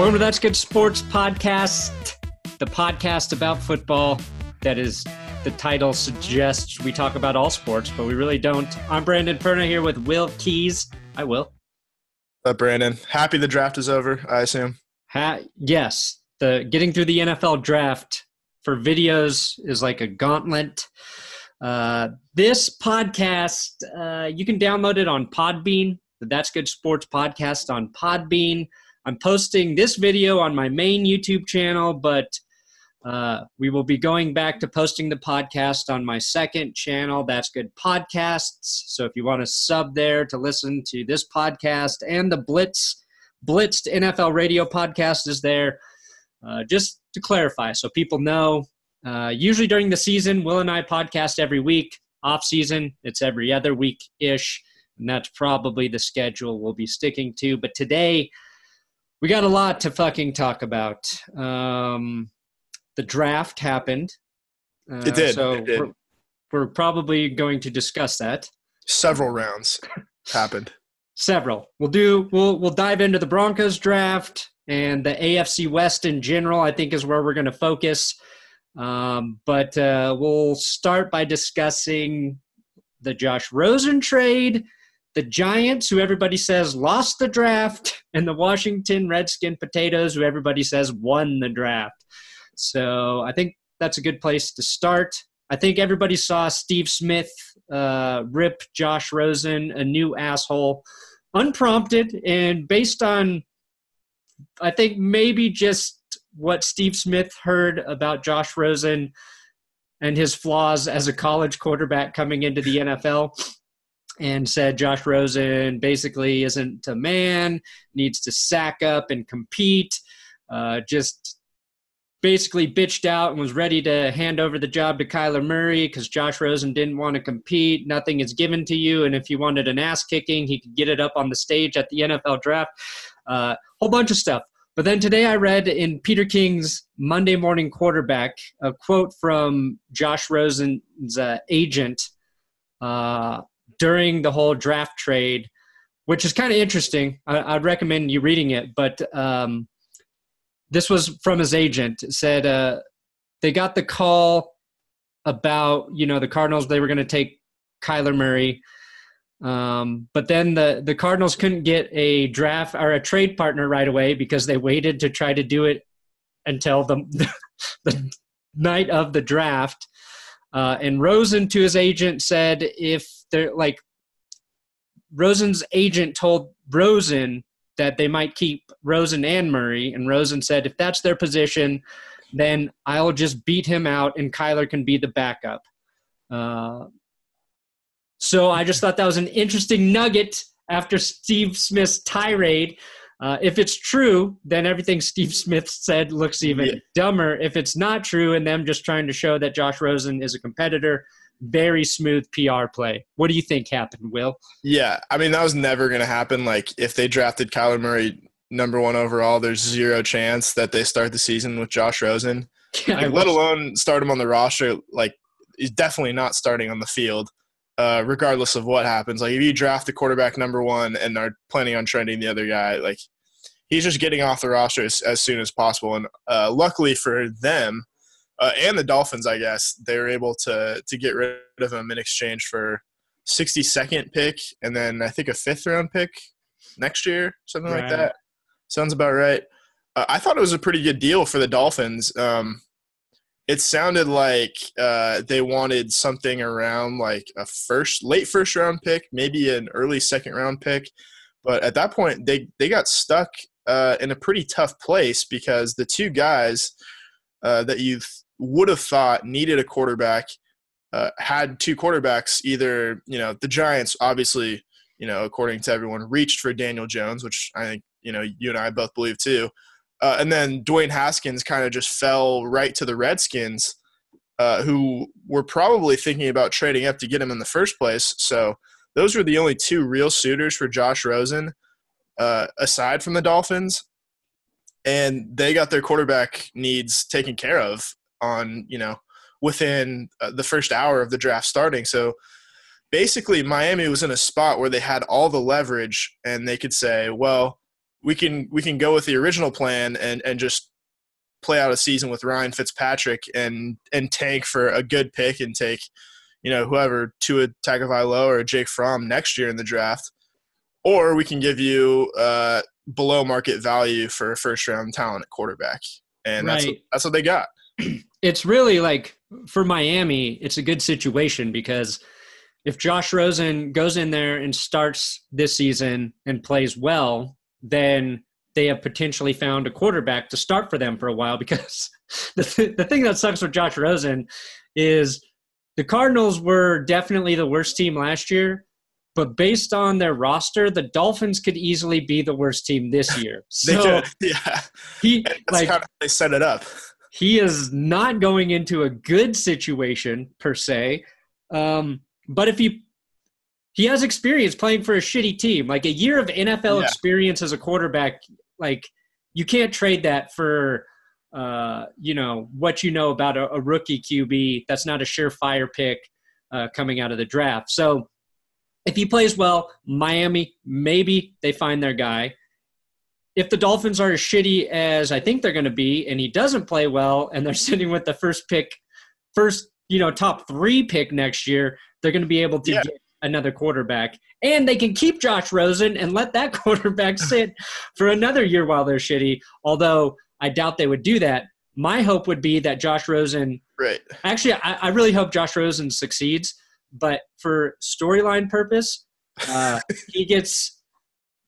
Welcome to That's Good Sports Podcast, the podcast about football that is the title suggests we talk about all sports, but we really don't. I'm Brandon Perna here with Will Keys. I will. Uh, Brandon, happy the draft is over, I assume. Ha- yes, the getting through the NFL draft for videos is like a gauntlet. Uh, this podcast, uh, you can download it on Podbean, the That's Good Sports podcast on Podbean. I'm posting this video on my main YouTube channel, but uh, we will be going back to posting the podcast on my second channel, That's Good Podcasts. So if you want to sub there to listen to this podcast and the Blitz Blitzed NFL Radio podcast is there. Uh, just to clarify, so people know, uh, usually during the season, Will and I podcast every week. Off season, it's every other week ish, and that's probably the schedule we'll be sticking to. But today, we got a lot to fucking talk about. Um, the draft happened. Uh, it did. So it did. We're, we're probably going to discuss that. Several rounds happened. Several. We'll do. We'll we'll dive into the Broncos draft and the AFC West in general. I think is where we're going to focus. Um, but uh, we'll start by discussing the Josh Rosen trade the Giants, who everybody says lost the draft, and the Washington Redskin Potatoes, who everybody says won the draft. So I think that's a good place to start. I think everybody saw Steve Smith uh, rip Josh Rosen a new asshole, unprompted, and based on, I think maybe just what Steve Smith heard about Josh Rosen and his flaws as a college quarterback coming into the NFL and said Josh Rosen basically isn't a man, needs to sack up and compete. Uh, just basically bitched out and was ready to hand over the job to Kyler Murray because Josh Rosen didn't want to compete. Nothing is given to you, and if you wanted an ass kicking, he could get it up on the stage at the NFL draft. A uh, whole bunch of stuff. But then today I read in Peter King's Monday Morning Quarterback a quote from Josh Rosen's uh, agent. Uh, during the whole draft trade, which is kind of interesting. I, would recommend you reading it. But um, this was from his agent. It said uh, they got the call about you know the Cardinals. They were going to take Kyler Murray. Um, but then the, the Cardinals couldn't get a draft or a trade partner right away because they waited to try to do it until the, the night of the draft. Uh, and Rosen to his agent said if they're like Rosen's agent told Rosen that they might keep Rosen and Murray, and Rosen said if that's their position, then I'll just beat him out and Kyler can be the backup. Uh, so I just thought that was an interesting nugget after Steve Smith's tirade. Uh, if it's true, then everything Steve Smith said looks even yeah. dumber. If it's not true, and them just trying to show that Josh Rosen is a competitor, very smooth PR play. What do you think happened, Will? Yeah, I mean that was never going to happen. Like if they drafted Kyler Murray number one overall, there's zero chance that they start the season with Josh Rosen. Yeah, like, let alone start him on the roster. Like he's definitely not starting on the field, uh, regardless of what happens. Like if you draft the quarterback number one and are planning on trending the other guy, like he's just getting off the roster as, as soon as possible. And uh, luckily for them, uh, and the Dolphins, I guess they were able to to get rid of him in exchange for 62nd pick and then I think a fifth round pick next year, something right. like that. Sounds about right. Uh, I thought it was a pretty good deal for the Dolphins. Um, it sounded like uh, they wanted something around like a first, late first round pick, maybe an early second round pick. But at that point, they they got stuck uh, in a pretty tough place because the two guys uh, that you would have thought needed a quarterback uh, had two quarterbacks. Either you know the Giants, obviously, you know according to everyone, reached for Daniel Jones, which I think you know you and I both believe too. Uh, and then Dwayne Haskins kind of just fell right to the Redskins, uh, who were probably thinking about trading up to get him in the first place. So those were the only two real suitors for Josh Rosen, uh, aside from the Dolphins. And they got their quarterback needs taken care of on you know within uh, the first hour of the draft starting. So basically, Miami was in a spot where they had all the leverage and they could say, well, we can we can go with the original plan and and just play out a season with Ryan Fitzpatrick and and tank for a good pick and take you know whoever to Tua Tagovailoa or Jake Fromm next year in the draft, or we can give you uh, below market value for a first round talent at quarterback, and right. that's what, that's what they got. It's really like for Miami, it's a good situation because if Josh Rosen goes in there and starts this season and plays well, then they have potentially found a quarterback to start for them for a while because the, th- the thing that sucks with Josh Rosen is the Cardinals were definitely the worst team last year, but based on their roster, the Dolphins could easily be the worst team this year. So yeah, he That's like how they set it up. He is not going into a good situation per se, um, but if he he has experience playing for a shitty team, like a year of NFL yeah. experience as a quarterback, like you can't trade that for uh, you know what you know about a, a, rookie QB. That's not a surefire pick uh, coming out of the draft. So if he plays well, Miami maybe they find their guy. If the Dolphins are as shitty as I think they're going to be, and he doesn't play well, and they're sitting with the first pick, first you know top three pick next year, they're going to be able to yeah. get another quarterback. And they can keep Josh Rosen and let that quarterback sit for another year while they're shitty. Although I doubt they would do that. My hope would be that Josh Rosen. Right. Actually, I, I really hope Josh Rosen succeeds. But for storyline purpose, uh, he gets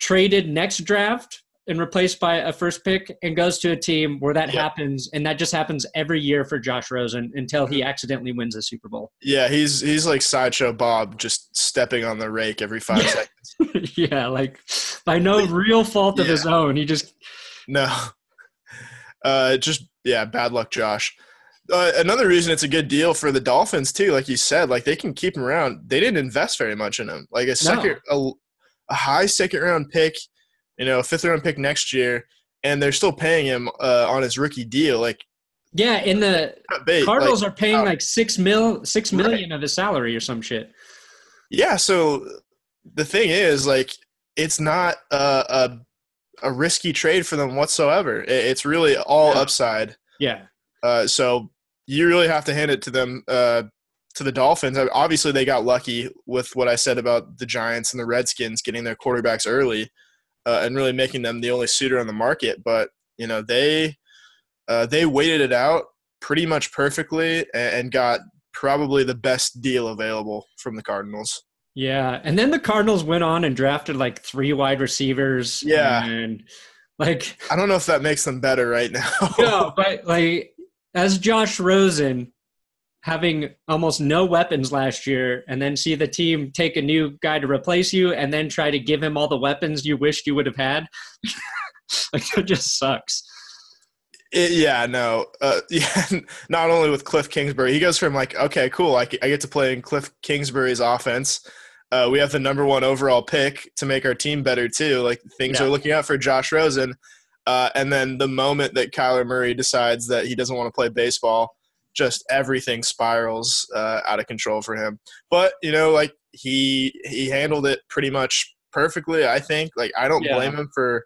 traded next draft and replaced by a first pick and goes to a team where that happens and that just happens every year for Josh Rosen until he accidentally wins a Super Bowl. Yeah, he's he's like sideshow Bob just stepping on the rake every 5 seconds. yeah, like by no real fault of yeah. his own, he just No. Uh just yeah, bad luck Josh. Uh, another reason it's a good deal for the Dolphins too, like you said, like they can keep him around. They didn't invest very much in him. Like a second, no. a, a high second round pick you know, fifth round pick next year, and they're still paying him uh, on his rookie deal. Like, yeah, and the Cardinals like, are paying uh, like six mil, six million right. of his salary or some shit. Yeah, so the thing is, like, it's not a a, a risky trade for them whatsoever. It's really all yeah. upside. Yeah. Uh, so you really have to hand it to them. Uh, to the Dolphins, obviously they got lucky with what I said about the Giants and the Redskins getting their quarterbacks early uh, and really making them the only suitor on the market. But you know they uh, they waited it out pretty much perfectly and, and got probably the best deal available from the Cardinals. Yeah, and then the Cardinals went on and drafted like three wide receivers. Yeah, and like I don't know if that makes them better right now. no, but like as Josh Rosen, having almost no weapons last year and then see the team take a new guy to replace you and then try to give him all the weapons you wished you would have had like that just sucks it, yeah no uh, yeah not only with cliff kingsbury he goes from like okay cool i, I get to play in cliff kingsbury's offense uh, we have the number one overall pick to make our team better too like things yeah. are looking out for josh rosen uh, and then the moment that kyler murray decides that he doesn't want to play baseball just everything spirals uh, out of control for him. But you know, like he he handled it pretty much perfectly. I think. Like I don't yeah. blame him for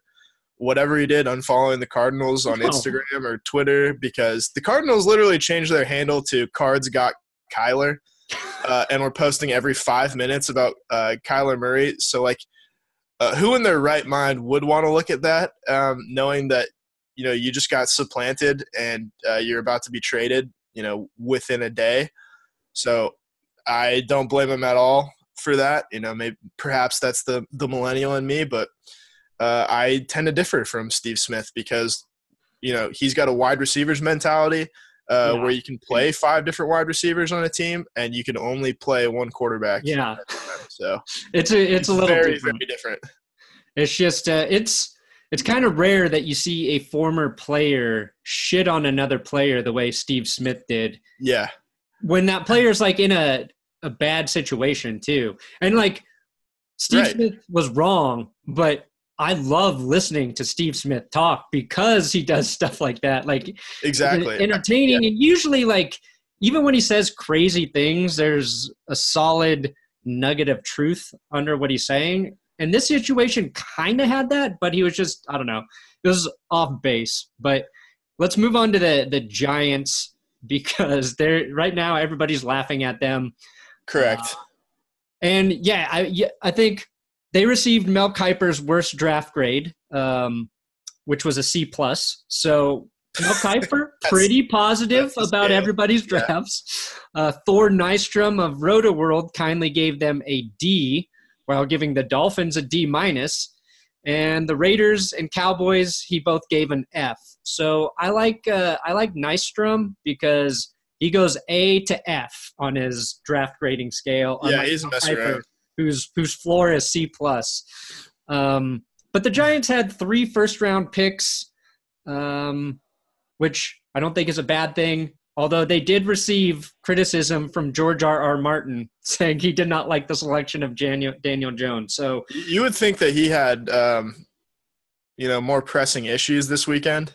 whatever he did unfollowing the Cardinals on Instagram or Twitter because the Cardinals literally changed their handle to Cards Got Kyler, uh, and we're posting every five minutes about uh, Kyler Murray. So like. Uh, who in their right mind would want to look at that, um, knowing that you know you just got supplanted and uh, you're about to be traded you know, within a day. So I don't blame him at all for that. You know, maybe perhaps that's the the millennial in me, but uh, I tend to differ from Steve Smith because you know he's got a wide receivers mentality uh, yeah. where you can play five different wide receivers on a team and you can only play one quarterback. Yeah, so it's a it's, it's a little very different. very different. It's just uh, it's it's kind of rare that you see a former player shit on another player the way Steve Smith did. Yeah. When that player's like in a, a bad situation too. And like Steve right. Smith was wrong, but I love listening to Steve Smith talk because he does stuff like that. Like exactly entertaining yeah. and usually like even when he says crazy things, there's a solid nugget of truth under what he's saying. And this situation kind of had that, but he was just I don't know. It was off base. But let's move on to the the Giants because they're right now everybody's laughing at them. Correct. Uh, and yeah, I yeah, I think they received Mel Kiper's worst draft grade, um, which was a C plus. So Mel Kiper, pretty positive about everybody's drafts. Yeah. Uh, Thor Nystrom of Rotoworld kindly gave them a D, while giving the Dolphins a D minus. And the Raiders and Cowboys, he both gave an F. So I like uh, I like Nystrom because he goes A to F on his draft grading scale. Yeah, he's a mess around. Whose whose floor is C plus. Um, but the Giants had three first round picks, um, which I don't think is a bad thing. Although they did receive criticism from George R. R. Martin saying he did not like the selection of Daniel, Daniel Jones. So you would think that he had, um, you know, more pressing issues this weekend.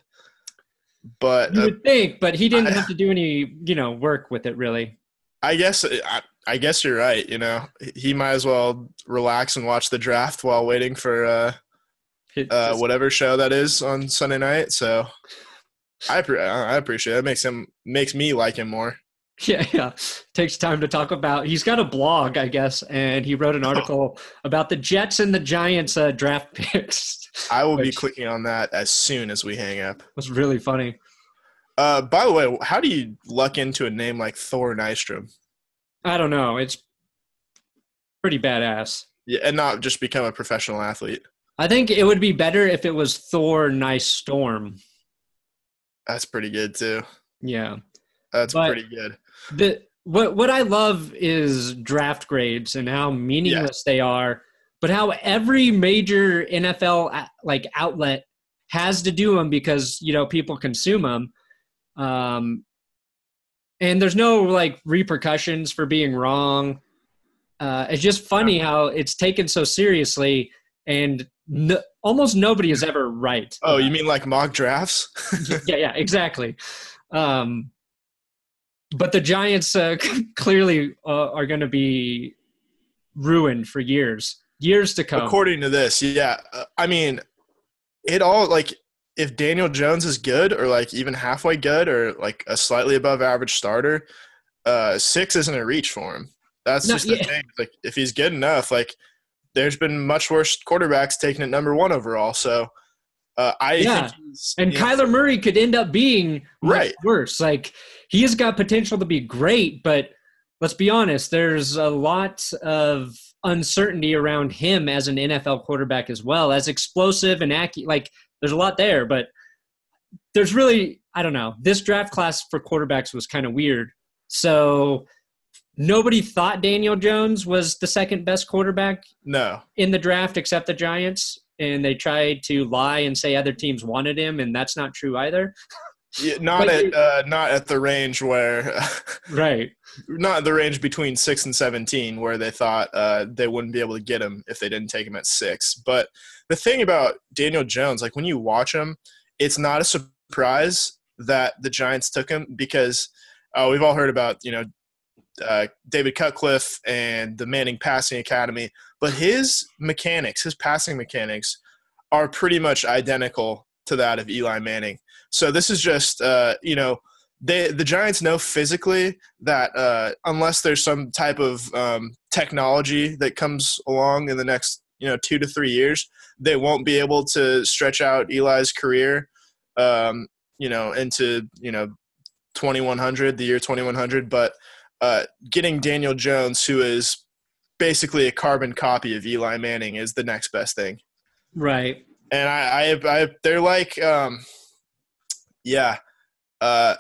But you uh, would think, but he didn't I, have to do any, you know, work with it really. I guess I, I, guess you're right. You know, he might as well relax and watch the draft while waiting for uh, uh, whatever show that is on Sunday night. So I I appreciate it. It makes him makes me like him more. Yeah, yeah. Takes time to talk about. He's got a blog, I guess, and he wrote an article oh. about the Jets and the Giants uh, draft picks. I will be clicking on that as soon as we hang up. Was really funny. Uh, by the way, how do you luck into a name like Thor Nystrom? I don't know. It's pretty badass. Yeah, and not just become a professional athlete. I think it would be better if it was Thor Nice Storm. That's pretty good too. Yeah. That's but pretty good. The what what I love is draft grades and how meaningless yeah. they are, but how every major NFL like outlet has to do them because you know people consume them. Um, and there's no like repercussions for being wrong. Uh, it's just funny how it's taken so seriously and no, almost nobody is ever right. Oh, you mean like mock drafts? yeah, yeah, exactly. Um, but the Giants uh, clearly uh, are going to be ruined for years, years to come. According to this, yeah. Uh, I mean, it all like if Daniel Jones is good or like even halfway good or like a slightly above average starter, uh, six isn't a reach for him. That's just the thing. Like if he's good enough, like there's been much worse quarterbacks taking at number one overall. So uh, I yeah. and Kyler know, Murray could end up being right worse. Like he has got potential to be great, but let's be honest, there's a lot of uncertainty around him as an NFL quarterback as well, as explosive and accurate. Like there's a lot there, but there's really I don't know. This draft class for quarterbacks was kind of weird. So nobody thought Daniel Jones was the second best quarterback no. in the draft except the Giants and they tried to lie and say other teams wanted him and that's not true either. Yeah, not at uh, not at the range where right. not the range between 6 and 17 where they thought uh, they wouldn't be able to get him if they didn't take him at 6 but the thing about Daniel Jones like when you watch him it's not a surprise that the Giants took him because uh, we've all heard about you know uh, David Cutcliffe and the Manning Passing Academy, but his mechanics, his passing mechanics, are pretty much identical to that of Eli Manning. So this is just, uh, you know, they the Giants know physically that uh, unless there's some type of um, technology that comes along in the next, you know, two to three years, they won't be able to stretch out Eli's career, um, you know, into you know 2100, the year 2100, but uh, getting Daniel Jones, who is basically a carbon copy of Eli Manning, is the next best thing. Right. And I, I, I they're like, um, yeah, uh,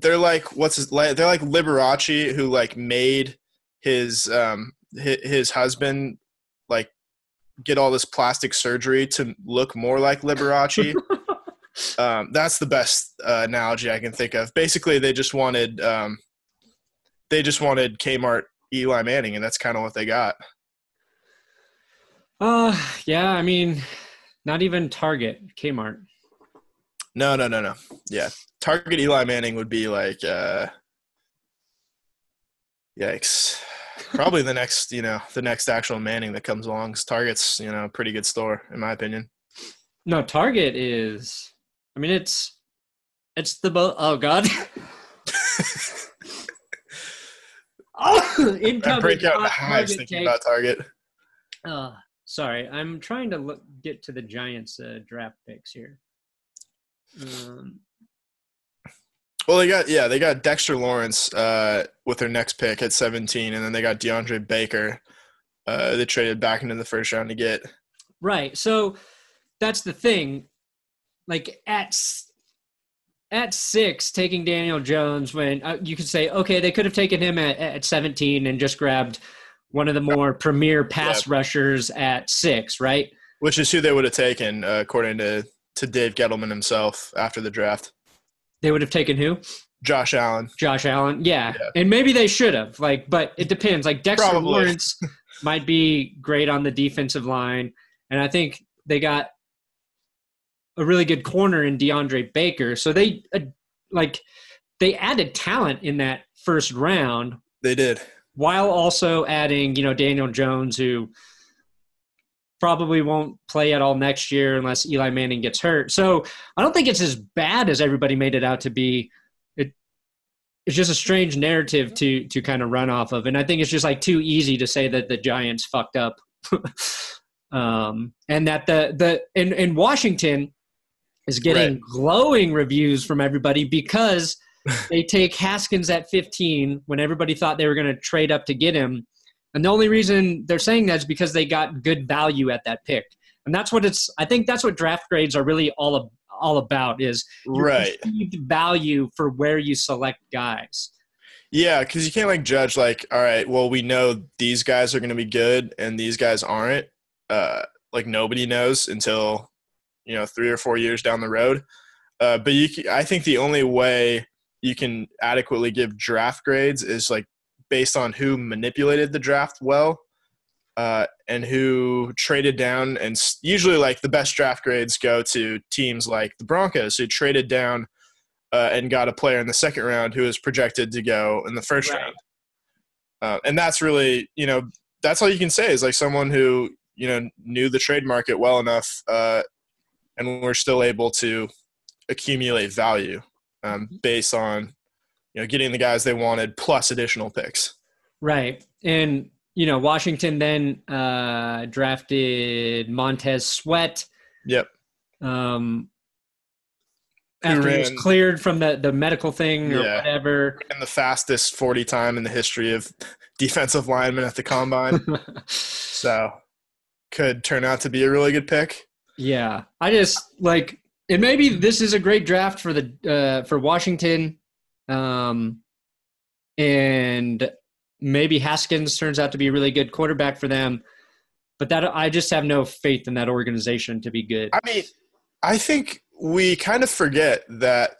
they're like what's his, they're like Liberace, who like made his um his, his husband like get all this plastic surgery to look more like Liberace. um, that's the best uh, analogy I can think of. Basically, they just wanted um, they just wanted Kmart Eli Manning, and that's kind of what they got. Uh, yeah. I mean, not even Target, Kmart. No, no, no, no. Yeah, Target Eli Manning would be like, uh, yikes. Probably the next, you know, the next actual Manning that comes along. Target's, you know, a pretty good store in my opinion. No, Target is. I mean, it's it's the bo- oh god. oh, incoming break out the hives thinking take. about Target. Uh, sorry, I'm trying to look get to the Giants uh, draft picks here. Um, well, they got yeah, they got Dexter Lawrence uh, with their next pick at 17, and then they got DeAndre Baker. Uh, they traded back into the first round to get. Right. So that's the thing. Like at at six, taking Daniel Jones when uh, you could say, okay, they could have taken him at, at 17 and just grabbed one of the more premier pass yeah. rushers at six, right? Which is who they would have taken, uh, according to to Dave Gettleman himself after the draft. They would have taken who? Josh Allen. Josh Allen, yeah. yeah. And maybe they should have. Like, but it depends. Like Dexter Probably. Lawrence might be great on the defensive line, and I think they got a really good corner in DeAndre Baker. So they uh, like they added talent in that first round. They did. While also adding, you know, Daniel Jones who probably won't play at all next year unless Eli Manning gets hurt. So I don't think it's as bad as everybody made it out to be. It it's just a strange narrative to to kind of run off of, and I think it's just like too easy to say that the Giants fucked up, um, and that the the in in Washington is getting right. glowing reviews from everybody because they take Haskins at 15 when everybody thought they were going to trade up to get him and the only reason they're saying that is because they got good value at that pick. And that's what it's I think that's what draft grades are really all all about is right value for where you select guys. Yeah, because you can't like judge like, all right, well, we know these guys are going to be good and these guys aren't. Uh, like nobody knows until you know three or four years down the road. Uh, but you, I think the only way you can adequately give draft grades is like based on who manipulated the draft well uh, and who traded down. And usually, like the best draft grades go to teams like the Broncos, who traded down uh, and got a player in the second round who is projected to go in the first right. round. Uh, and that's really, you know, that's all you can say is like someone who you know knew the trade market well enough, uh, and we're still able to accumulate value um, based on you know, getting the guys they wanted plus additional picks. Right. And, you know, Washington then uh, drafted Montez Sweat. Yep. Um, after he was cleared from the, the medical thing or yeah, whatever. And the fastest 40 time in the history of defensive linemen at the combine. so could turn out to be a really good pick. Yeah. I just like, and maybe this is a great draft for the, uh, for Washington um, and maybe Haskins turns out to be a really good quarterback for them. But that I just have no faith in that organization to be good. I mean, I think we kind of forget that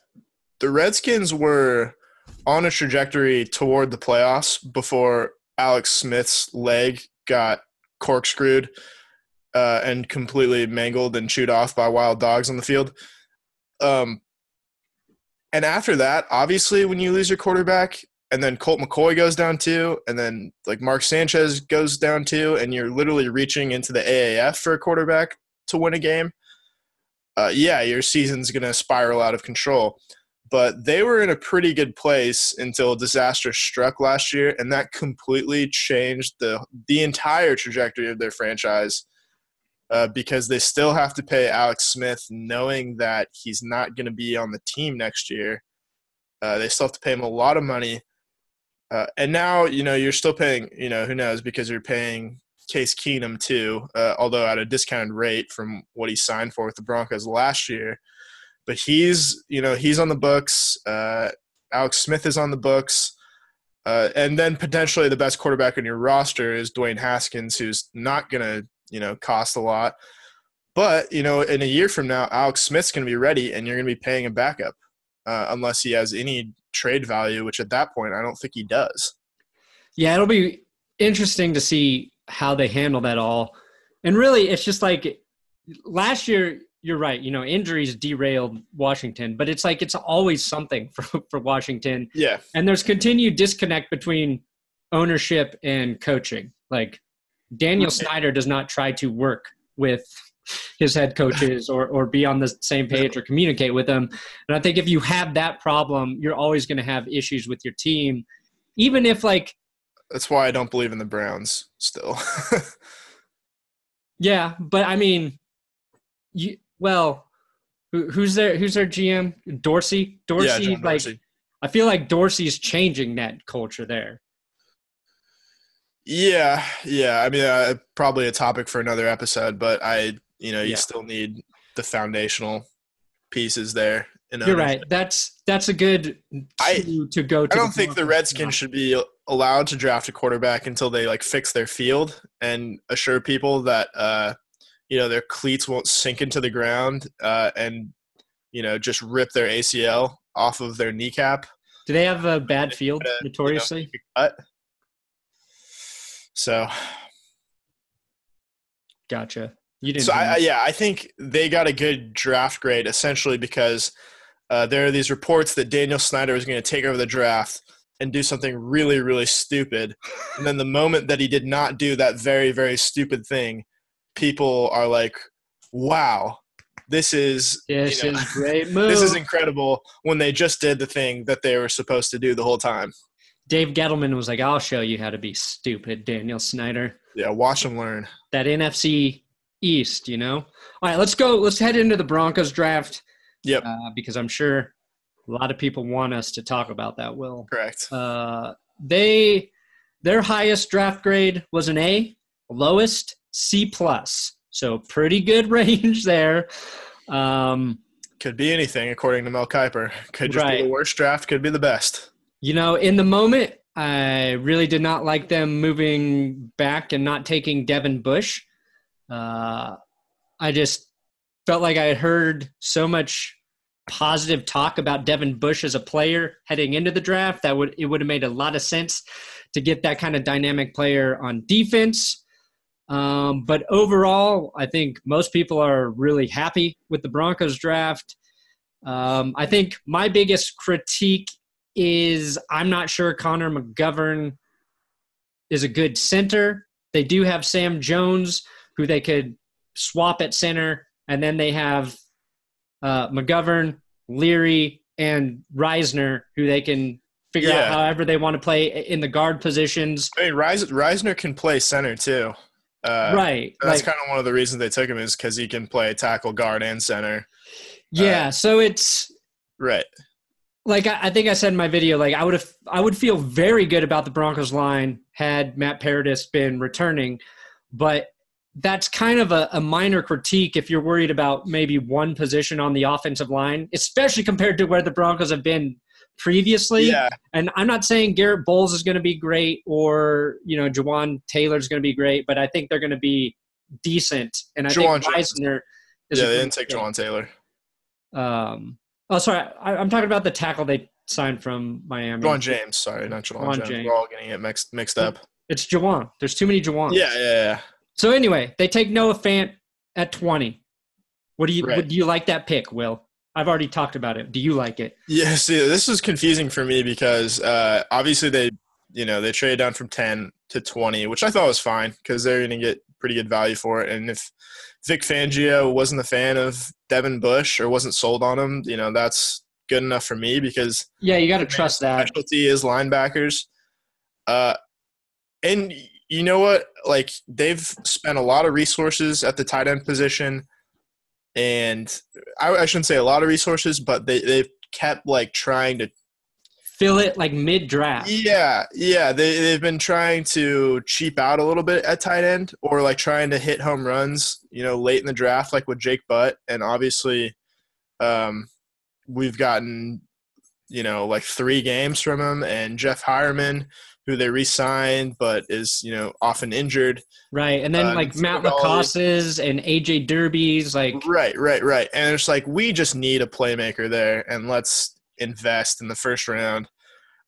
the Redskins were on a trajectory toward the playoffs before Alex Smith's leg got corkscrewed uh, and completely mangled and chewed off by wild dogs on the field. Um, and after that, obviously, when you lose your quarterback, and then Colt McCoy goes down too, and then like Mark Sanchez goes down too, and you're literally reaching into the AAF for a quarterback to win a game. Uh, yeah, your season's going to spiral out of control. But they were in a pretty good place until disaster struck last year, and that completely changed the the entire trajectory of their franchise uh, because they still have to pay Alex Smith, knowing that he's not going to be on the team next year. Uh, they still have to pay him a lot of money. Uh, and now, you know, you're still paying, you know, who knows, because you're paying Case Keenum too, uh, although at a discounted rate from what he signed for with the Broncos last year. But he's, you know, he's on the books. Uh, Alex Smith is on the books. Uh, and then potentially the best quarterback on your roster is Dwayne Haskins, who's not going to you know, cost a lot. But, you know, in a year from now, Alex Smith's going to be ready and you're going to be paying a backup uh, unless he has any trade value, which at that point, I don't think he does. Yeah, it'll be interesting to see how they handle that all. And really, it's just like last year, you're right. You know, injuries derailed Washington, but it's like it's always something for, for Washington. Yeah. And there's continued disconnect between ownership and coaching. Like Daniel Snyder does not try to work with his head coaches or, or be on the same page or communicate with them. And I think if you have that problem, you're always going to have issues with your team, even if like. That's why I don't believe in the Browns still. yeah, but I mean, you well, who, who's their who's their GM? Dorsey. Dorsey. Yeah, like, Dorsey. I feel like Dorsey's changing that culture there. Yeah, yeah. I mean, uh, probably a topic for another episode, but I, you know, you yeah. still need the foundational pieces there. You're right. That's that's a good I, to go. To I don't think the Redskins should be allowed to draft a quarterback until they like fix their field and assure people that uh, you know their cleats won't sink into the ground uh, and you know just rip their ACL off of their kneecap. Do they have a bad field notoriously? You know, so, gotcha. You didn't. So I, yeah, I think they got a good draft grade essentially because uh, there are these reports that Daniel Snyder was going to take over the draft and do something really, really stupid. and then the moment that he did not do that very, very stupid thing, people are like, "Wow, this is this you know, is great move. this is incredible." When they just did the thing that they were supposed to do the whole time. Dave Gettleman was like, "I'll show you how to be stupid, Daniel Snyder." Yeah, watch him learn. That NFC East, you know. All right, let's go. Let's head into the Broncos draft. Yep. Uh, because I'm sure a lot of people want us to talk about that. Will correct? Uh, they their highest draft grade was an A, lowest C plus. So pretty good range there. Um, could be anything according to Mel Kiper. Could just right. be the worst draft. Could be the best. You know, in the moment, I really did not like them moving back and not taking Devin Bush. Uh, I just felt like I had heard so much positive talk about Devin Bush as a player heading into the draft that would it would have made a lot of sense to get that kind of dynamic player on defense. Um, but overall, I think most people are really happy with the Broncos draft. Um, I think my biggest critique is I'm not sure Connor McGovern is a good center. They do have Sam Jones, who they could swap at center, and then they have uh, McGovern, Leary, and Risner, who they can figure yeah. out however they want to play in the guard positions. I mean, Reis- Risner can play center too. Uh, right. That's like, kind of one of the reasons they took him is because he can play tackle, guard, and center. Yeah. Uh, so it's right like I, I, think I said in my video, like I would have, I would feel very good about the Broncos line had Matt Paradis been returning, but that's kind of a, a, minor critique if you're worried about maybe one position on the offensive line, especially compared to where the Broncos have been previously. Yeah. And I'm not saying Garett Bolles is going to be great or you know Jawaan Taylor is going to be great, but I think they're going to be decent. And I Jawaan think Risner. yeah, they didn't take Jawaan Taylor. Um, Oh, sorry. I, am talking about the tackle they signed from Miami. Ja'Wuan James. Sorry, not Ja'Wuan James. James. We're all getting it mixed mixed up. It's Ja'Wuan. There's too many Ja'Wuan. Yeah, yeah, yeah. So anyway, they take Noah Fant at 20. What do you right. do you like that pick, Will? I've already talked about it. Do you like it? Yeah, see, this is confusing for me because uh, obviously they, you know, they traded down from 10 to 20, which I thought was fine because they're going to get pretty good value for it. And if Vic Fangio wasn't a fan of Devin Bush or wasn't sold on him, you know, that's good enough for me because yeah, you got to trust that. Specialty is linebackers. Uh, and you know what? Like they've spent a lot of resources at the tight end position, and I, I shouldn't say a lot of resources, but they they've kept like trying to fill it like mid draft. Yeah, yeah. They they've been trying to cheap out a little bit at tight end, or like trying to hit home runs, you know, late in the draft, like with Jake Butt, and obviously, um, we've gotten, you know, like three games from him, and Jeff Heuerman, who they re-signed, but is you know often injured. Right, and then uh, like Matt LaCosse's and AJ Derby's, like right, right, right, and it's like we just need a playmaker there, and let's invest in the first round.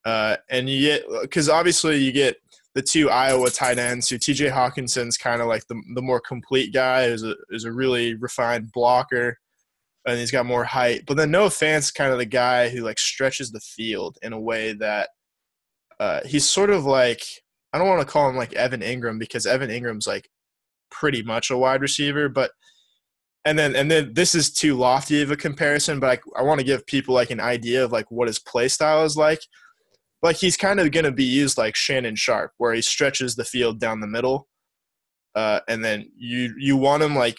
Uh, and you get because obviously you get the two Iowa tight ends who TJ Hockenson's kind of like the, the more complete guy is a is a really refined blocker and he's got more height. But then Noah Fant's kind of the guy who like stretches the field in a way that uh, he's sort of like I don't want to call him like Evan Engram because Evan Engram's like pretty much a wide receiver, but and then and then this is too lofty of a comparison, but I, I want to give people like an idea of like what his play style is like. Like he's kind of going to be used like Shannon Sharpe, where he stretches the field down the middle, uh, and then you you want him like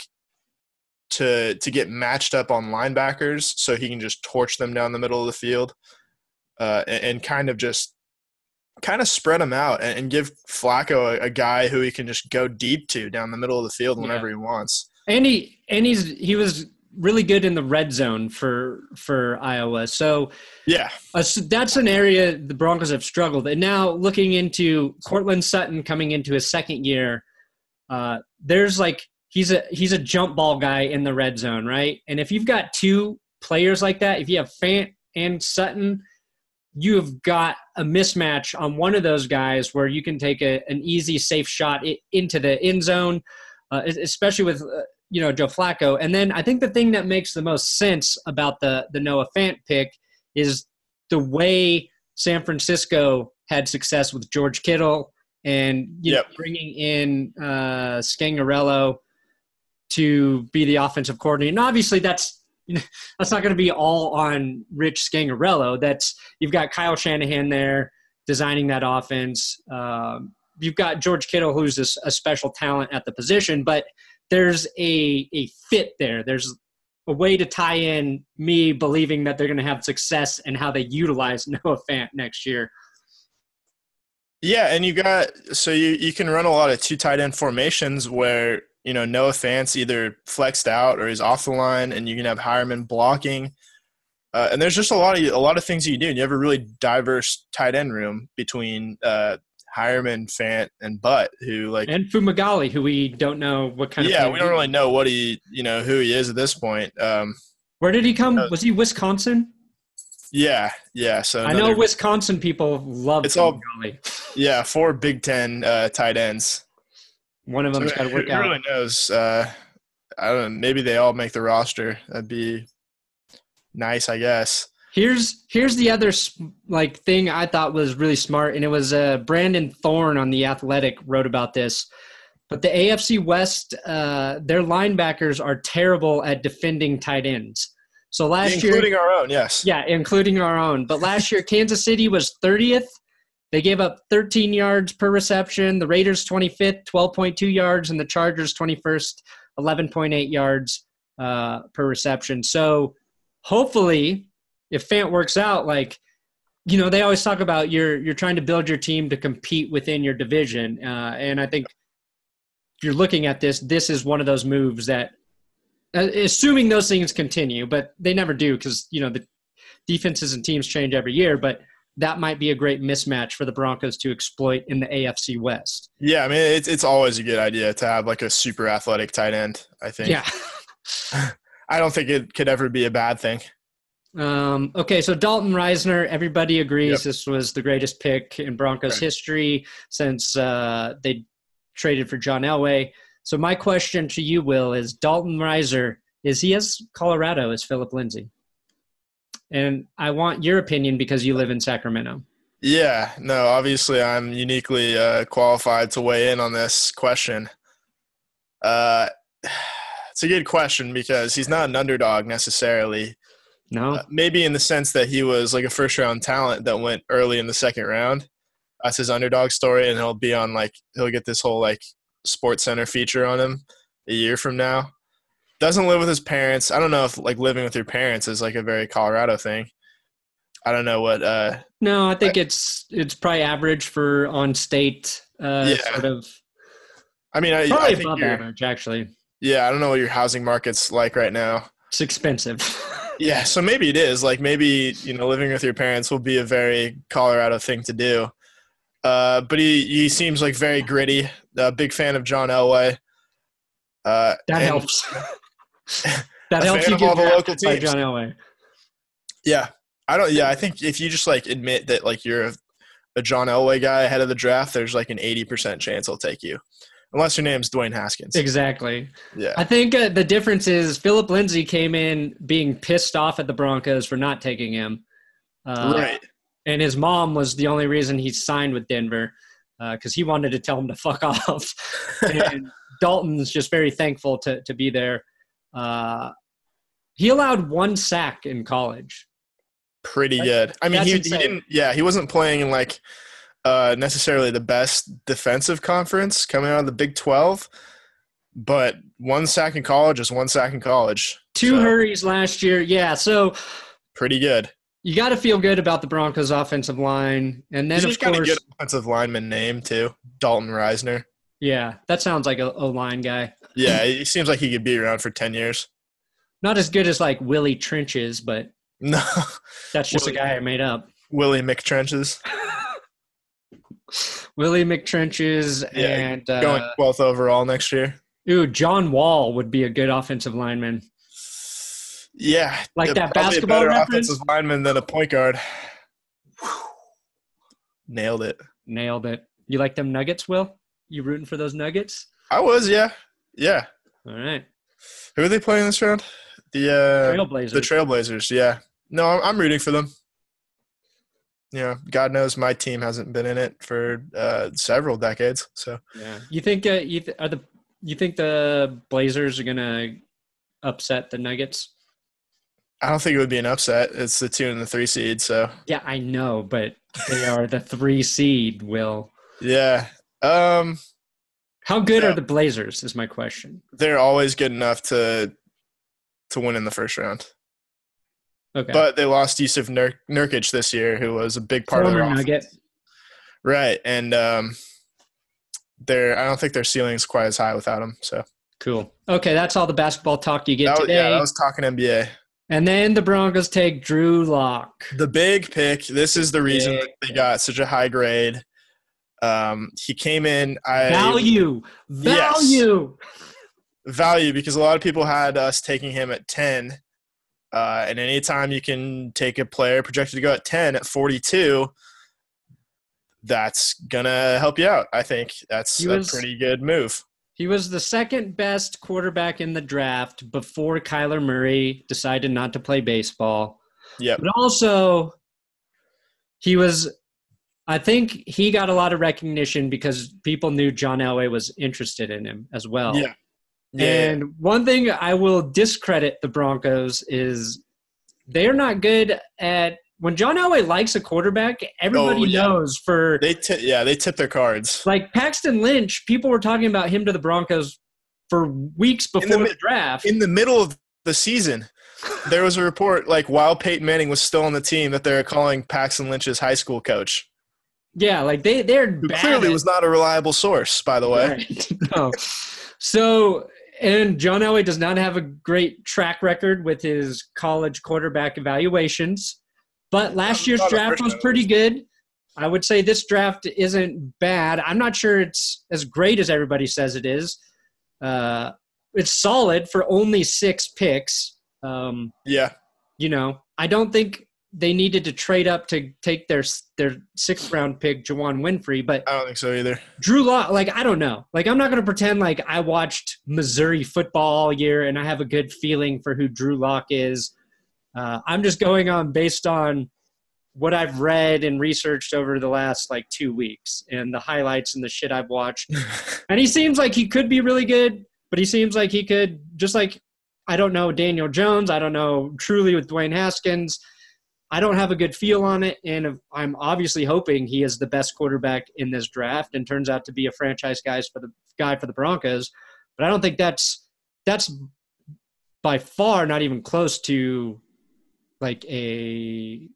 to to get matched up on linebackers so he can just torch them down the middle of the field, uh, and, and kind of just kind of spread them out and, and give Flacco a, a, guy who he can just go deep to down the middle of the field whenever yeah. he wants. And he and he's he was really good in the red zone for for Iowa. So yeah, uh, so that's an area the Broncos have struggled. And now looking into Courtland Sutton coming into his second year, uh, there's like he's a he's a jump ball guy in the red zone, right? And if you've got two players like that, if you have Fant and Sutton, you have got a mismatch on one of those guys where you can take a, an easy, safe shot into the end zone, uh, especially with uh, you know Joe Flacco. And then I think the thing that makes the most sense about the the Noah Fant pick is the way San Francisco had success with George Kittle and you yep. know, bringing in uh, Scangarello to be the offensive coordinator. And obviously, that's you know, that's not going to be all on Rich Scangarello. That's you've got Kyle Shanahan there designing that offense. Um, you've got George Kittle, who's a, a, special talent at the position, but there's a a fit there. There's a way to tie in me believing that they're going to have success and how they utilize Noah Fant next year. Yeah, and you got so you you can run a lot of two tight end formations where you know Noah Fant's either flexed out or he's off the line, and you can have Heuerman blocking. Uh, and there's just a lot of a lot of things you do. And you have a really diverse tight end room between uh, Heuerman, Fant, and Butt, who like and Fumagalli, who we don't know what kind yeah, of yeah, we don't really know what he you know who he is at this point. Um, Where did he come? Uh, Was he Wisconsin? Yeah, yeah. So another, I know Wisconsin people love it's all yeah four Big Ten uh, tight ends. One of them's so got to work who out. Who really knows? Uh, I don't. know. Maybe they all make the roster. That'd be nice, I guess. Here's here's the other like thing I thought was really smart, and it was uh, Brandon Thorn on the Athletic wrote about this. But the AFC West, uh, their linebackers are terrible at defending tight ends. So last including year, including our own, yes, yeah, including our own. But last year, Kansas City was 30th. They gave up 13 yards per reception. The Raiders 25th, 12.2 yards, and the Chargers 21st, 11.8 yards uh, per reception. So hopefully if Fant works out, like you know, they always talk about you're you're trying to build your team to compete within your division, uh, and I think if you're looking at this, this is one of those moves that, uh, assuming those things continue, but they never do because you know the defenses and teams change every year, but that might be a great mismatch for the Broncos to exploit in the AFC West. Yeah, I mean it's it's always a good idea to have like a super athletic tight end. I think. Yeah. I don't think it could ever be a bad thing. Um, okay, so Dalton Risner, everybody agrees yep. this was the greatest pick in Broncos right. history since uh, they traded for John Elway. So my question to you, Will, is Dalton Risner, is he as Colorado as Philip Lindsay? And I want your opinion because you live in Sacramento. Yeah, no, obviously I'm uniquely uh, qualified to weigh in on this question. Uh, it's a good question because he's not an underdog necessarily. No. Uh, maybe in the sense that he was like a first round talent that went early in the second round. That's his underdog story, and he'll be on like he'll get this whole like Sports Center feature on him a year from now. Doesn't live with his parents. I don't know if like living with your parents is like a very Colorado thing. I don't know what. uh No, I think I, it's it's probably average for on state. Uh, yeah. Sort of. I mean, I, probably I above average actually. Yeah, I don't know what your housing market's like right now. It's expensive. yeah, so maybe it is. Like maybe, you know, living with your parents will be a very Colorado thing to do. Uh, but he, he seems like very gritty. A big fan of John Elway. Uh, that helps. that helps you get all the local teams. John Elway. Yeah, I don't. Yeah, I think if you just like admit that like you're a, a John Elway guy ahead of the draft, there's like an eighty percent chance he'll take you unless your name's Dwayne Haskins. Exactly. Yeah. I think uh, the difference is Philip Lindsay came in being pissed off at the Broncos for not taking him. Uh, right. And his mom was the only reason he signed with Denver. because uh, he wanted to tell him to fuck off. and Dalton's just very thankful to to be there. Uh, he allowed one sack in college. Pretty good. I mean, he, he didn't. Yeah, he wasn't playing in like uh, necessarily the best defensive conference coming out of the Big Twelve, but one sack in college is one sack in college. Two so. hurries last year. Yeah, so pretty good. You got to feel good about the Broncos' offensive line, and then He's of course, good offensive lineman name too, Dalton Risner. Yeah, that sounds like a, a line guy. Yeah, he seems like he could be around for ten years. Not as good as like Willie Trenches, but no, that's just Willie, a guy I made up. Willie McTrenches. Willie McTrenches yeah, and uh, going twelfth overall next year. Ooh, John Wall would be a good offensive lineman. Yeah, like that basketball a better reference? offensive lineman than a point guard. Nailed it. Nailed it. You like them Nuggets, Will? You rooting for those Nuggets? I was, yeah, yeah. All right. Who are they playing this round? The uh, Trailblazers. The Trailblazers. Yeah. No, I'm, I'm rooting for them. You know, God knows my team hasn't been in it for uh, several decades. So yeah, you think uh, you th- are the you think the Blazers are gonna upset the Nuggets? I don't think it would be an upset. It's the two and the three seed. So yeah, I know, but they are the three seed. Will yeah. Um, how good yeah. are the Blazers? Is my question. They're always good enough to to win in the first round. Okay. But they lost Jusuf Nur- Nurkic this year, who was a big part Former of their Nugget. Offense. Right, and um, their I don't think their ceiling is quite as high without him. So cool. Okay, that's all the basketball talk you get was, today. Yeah, I was talking NBA. And then the Broncos take Drew Lock. The big pick. This is the reason they got such a high grade. Um, he came in. I value, value, yes, value, because a lot of people had us taking him at ten. Uh, and anytime you can take a player projected to go at ten at forty-two, that's gonna help you out. I think that's he a was, pretty good move. He was the second best quarterback in the draft before Kyler Murray decided not to play baseball. Yeah, but also he was. I think he got a lot of recognition because people knew John Elway was interested in him as well. Yeah. Yeah. And one thing I will discredit the Broncos is they're not good at when John Elway likes a quarterback, everybody oh, yeah. knows for they t- yeah they tip their cards. Like Paxton Lynch, people were talking about him to the Broncos for weeks before the, the, draft. In the middle of the season, there was a report like while Peyton Manning was still on the team that they were calling Paxton Lynch's high school coach. Yeah, like they they're clearly at, was not a reliable source, by the way. Right. no. So and John Elway does not have a great track record with his college quarterback evaluations. But last year's draft was pretty good. I would say this draft isn't bad. I'm not sure it's as great as everybody says it is. Uh, it's solid for only six picks. Um, yeah. You know, I don't think they needed to trade up to take their their sixth round pick, Juwann Winfree. But I don't think so either. Drew Lock, like I don't know. Like I'm not going to pretend like I watched Missouri football all year and I have a good feeling for who Drew Lock is. Uh, I'm just going on based on what I've read and researched over the last like two weeks and the highlights and the shit I've watched. and he seems like he could be really good, but he seems like he could just like I don't know Daniel Jones. I don't know truly with Dwayne Haskins. I don't have a good feel on it, and I'm obviously hoping he is the best quarterback in this draft and turns out to be a franchise guys for the guy for the Broncos. But I don't think that's that's by far not even close to like a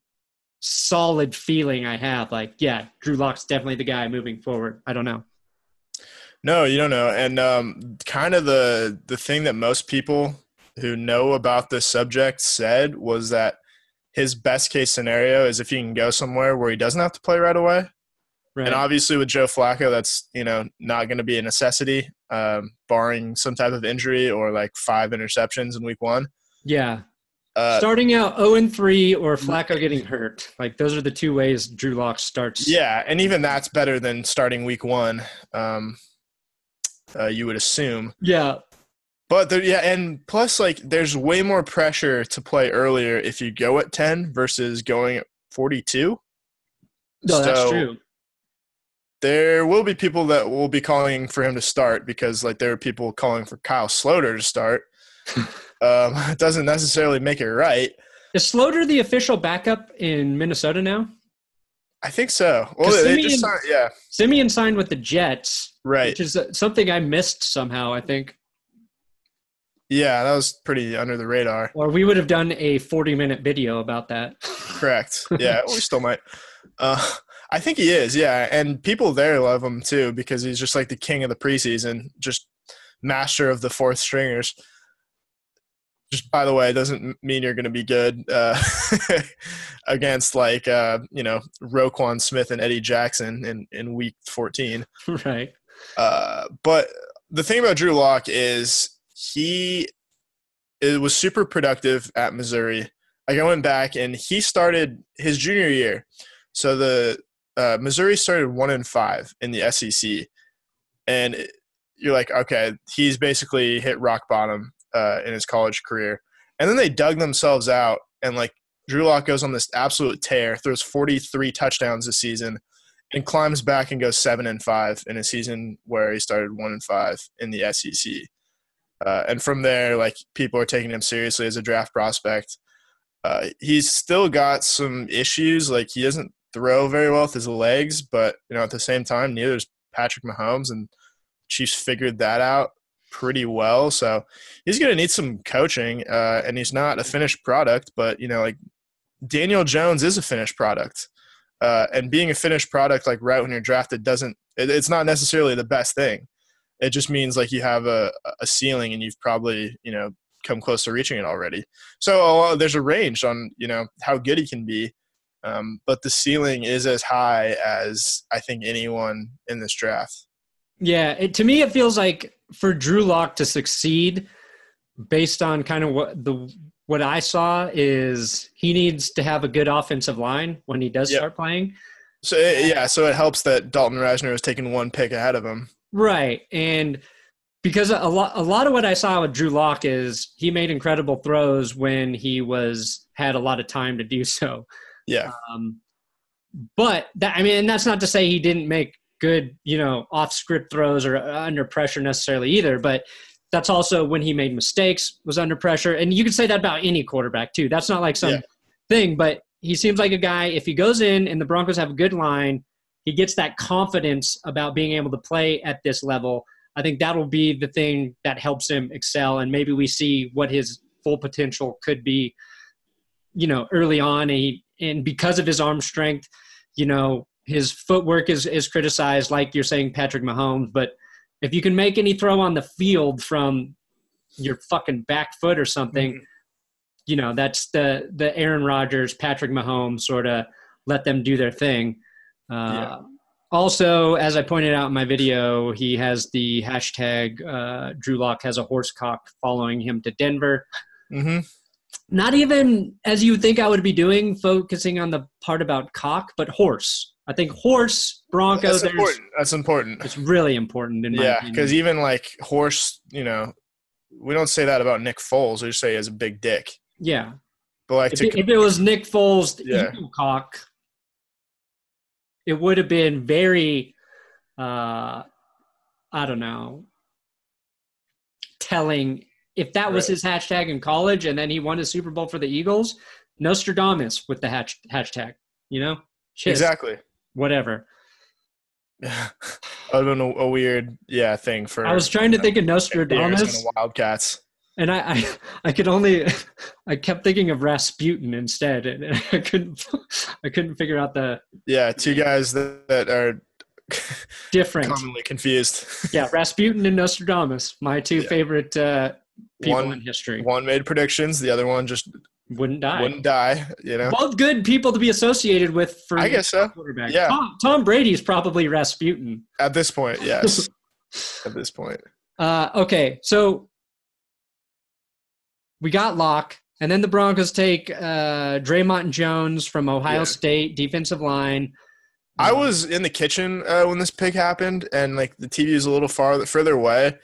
solid feeling I have. Like, yeah, Drew Lock's definitely the guy moving forward. I don't know. No, you don't know. And um, kind of the the thing that most people who know about this subject said was that his best case scenario is if he can go somewhere where he doesn't have to play right away. Right. And obviously with Joe Flacco, that's you know not going to be a necessity, um, barring some type of injury or like five interceptions in week one. Yeah, uh, Starting out 0 and 3 or Flacco getting hurt. Like those are the two ways Drew Lock starts. Yeah, and even that's better than starting week one. Um, uh, you would assume. Yeah. But there, yeah, and plus, like, there's way more pressure to play earlier if you go at 10 versus going at 42. No, so, that's true. there will be people that will be calling for him to start because like there are people calling for Kyle Sloter to start. um, it doesn't necessarily make it right. Is Sloter the official backup in Minnesota now? I think so. Well, they Siemian, just signed, yeah, Siemian signed with the Jets, right. which is uh, something I missed somehow. I think, Yeah, that was pretty under the radar. or we would have done a forty-minute video about that. Correct. Yeah, we still might. Uh, I think he is. Yeah, and people there love him too because he's just like the king of the preseason, just master of the fourth stringers. Just by the way, doesn't mean you're going to be good uh, against like uh, you know Roquan Smith and Eddie Jackson in in week 14. right. Uh, but the thing about Drew Lock is he it was super productive at Missouri. Like I went back and he started his junior year. So the uh, Missouri started one and five in the SEC, and it- you're like, okay, he's basically hit rock bottom uh, in his college career. And then they dug themselves out, and like Drew Lock goes on this absolute tear, throws 43 touchdowns this season, and climbs back and goes seven and five in a season where he started one and five in the SEC. Uh, and from there, like people are taking him seriously as a draft prospect. Uh, he's still got some issues, like he doesn't throw very well with his legs, but you know at the same time, neither is Patrick Mahomes, and Chiefs figured that out pretty well. So he's going to need some coaching, uh, and he's not a finished product, but you know like Daniel Jones is a finished product. Uh, and being a finished product like right when you're drafted doesn't it, it's not necessarily the best thing it just means like you have a, a ceiling and you've probably you know come close to reaching it already so uh, there's a range on you know how good he can be um, but the ceiling is as high as i think anyone in this draft Yeah, it, to me, it feels like for Drew Lock to succeed, based on kind of what the what I saw is he needs to have a good offensive line when he does Yep. start playing. so it, yeah so it helps that dalton Risner was taking one pick ahead of him Right, and because a lot a lot of what I saw with Drew Lock is he made incredible throws when he was had a lot of time to do so. yeah Um, but that, I mean, and that's not to say he didn't make good, you know, off script throws or uh, under pressure necessarily either. But that's also when he made mistakes was under pressure, and you can say that about any quarterback too. That's not like some Yeah. thing, but he seems like a guy. If he goes in and the Broncos have a good line, he gets that confidence about being able to play at this level. I think that'll be the thing that helps him excel, and maybe we see what his full potential could be. You know, early on, and, he, and because of his arm strength, you know, his footwork is is criticized, like you're saying, Patrick Mahomes. But if you can make any throw on the field from your fucking back foot or something, Mhm. you know, that's the the Aaron Rodgers, Patrick Mahomes sort of let them do their thing. Uh, Yeah. Also, as I pointed out in my video, he has the hashtag uh, Drew Lock has a horse cock following him to Denver. hmm Not even as you think I would be doing, focusing on the part about cock, but horse. I think horse Broncos. that's important that's important it's really important in my yeah because even like horse you know we don't say that about nick foles we just say he has a big dick yeah. but like If to it, if it was Nick Foles, Yeah. Cock, it would have been very, uh, I don't know, telling. If that was Right. his hashtag in college and then he won a Super Bowl for the Eagles, Nostradamus with the hatch, hashtag, you know? Shit, exactly Whatever. would have been a, a weird, yeah, thing for. I was trying to know, think of Nostradamus. and Wildcats. And I, I, I could only, I kept thinking of Rasputin instead, and I couldn't, I couldn't figure out the Yeah, two guys that, that are different, commonly confused. Yeah, Rasputin and Nostradamus, my two Yeah. favorite uh, people One- in history, One made predictions, the other one just wouldn't die. wouldn't die. You know, Both good people to be associated with for I guess so. quarterback. Yeah. Tom, Tom Brady's probably Rasputin. At this point, yes. At this point, Uh, okay, so we got Lock, and then the Broncos take uh, Dre'Mont Jones from Ohio Yeah. State defensive line. I was in the kitchen uh, when this pick happened, and like the TV is a little farther further away,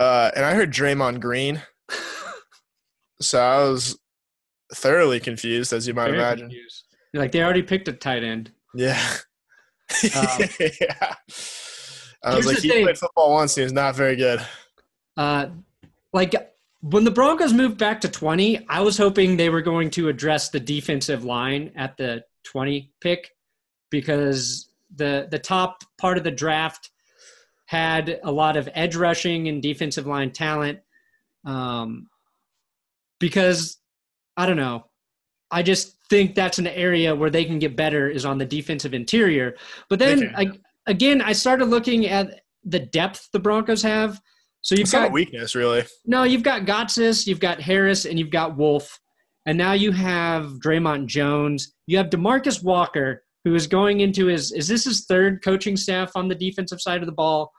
uh, and I heard Draymond Green, so I was thoroughly confused, as you might Very imagine. Like they already picked a tight end. Yeah, Uh, yeah. I was like, he thing. played football once. He was not very good. Uh, like when the Broncos moved back to 20, I was hoping they were going to address the defensive line at the 20 pick because the the top part of the draft had a lot of edge rushing and defensive line talent. Um, because I don't know, I just think that's an area where they can get better is on the defensive interior. But then I, again, I started looking at the depth the Broncos have. So you've it's got weakness, really. No, you've got Gotsis, you've got Harris, and you've got Wolfe, and now you have Dre'Mont Jones. You have Demarcus Walker, who is going into his is this his third coaching staff on the defensive side of the ball?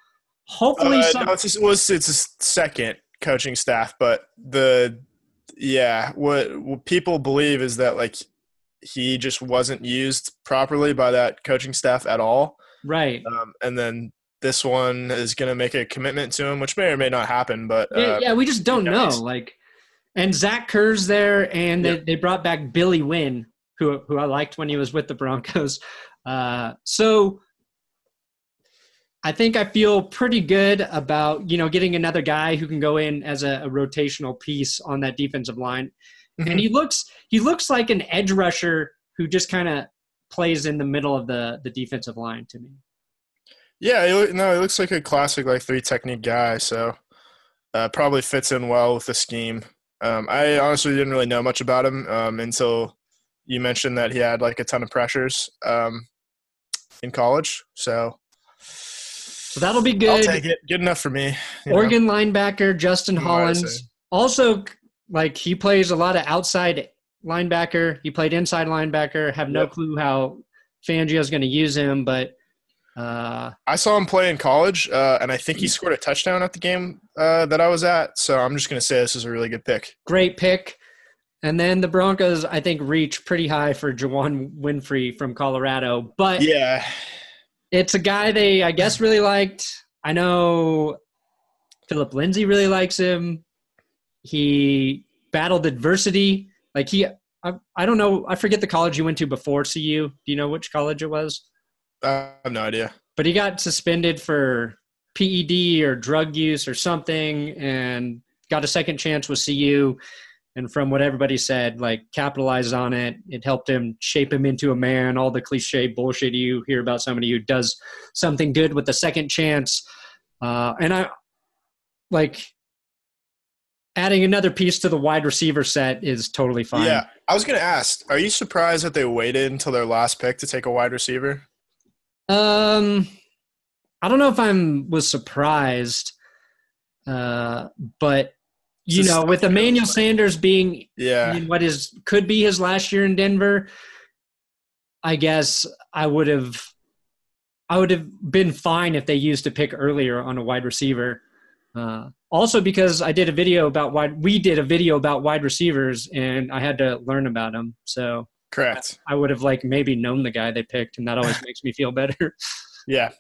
Hopefully, uh, some- no, it's, just, it was it's a second coaching staff, but the yeah, what, what people believe is that like he just wasn't used properly by that coaching staff at all. Right. Um, and then this one is going to make a commitment to him, which may or may not happen. But uh, yeah, yeah, we just don't know. Like, and Zach Kerr's there, and they, they brought back Billy Winn, who who I liked when he was with the Broncos. Uh, so I think I feel pretty good about you know getting another guy who can go in as a, a rotational piece on that defensive line, mm-hmm. and he looks he looks like an edge rusher who just kind of plays in the middle of the the defensive line to me. Yeah, no, it looks like a classic like three technique guy, so uh, probably fits in well with the scheme. Um, I honestly didn't really know much about him um, until you mentioned that he had like a ton of pressures um, in college, so so that'll be good. I'll take it. Good enough for me. Oregon know. linebacker Justin Hollins. Also, like he plays a lot of outside linebacker. He played inside linebacker. Have no yep. clue how Fangio is going to use him, but uh, I saw him play in college, uh, and I think he scored a touchdown at the game uh, that I was at. So I'm just going to say this is a really good pick. Great pick. And then the Broncos, I think, reach pretty high for Juwann Winfree from Colorado. But yeah, it's a guy they, I guess, really liked. I know Philip Lindsay really likes him. He battled adversity. Like he, I, I don't know. I forget the college he went to before CU. Do you know which college it was? I have no idea. But he got suspended for PED or drug use or something, and got a second chance with CU and from what everybody said, like capitalized on it. It helped him shape him into a man. All the cliche bullshit you hear about somebody who does something good with a second chance. Uh, and I like adding another piece to the wide receiver set is totally fine. Yeah, I was going to ask, are you surprised that they waited until their last pick to take a wide receiver? Um, I don't know if I'm was surprised, uh, but you know, with Emmanuel Sanders being yeah in what is could be his last year in Denver, I guess I would have I would have been fine if they used a pick earlier on a wide receiver. Uh, also, because I did a video about wide, we did a video about wide receivers, and I had to learn about them. So correct. I, I would have like maybe known the guy they picked, and that always makes me feel better. Yeah,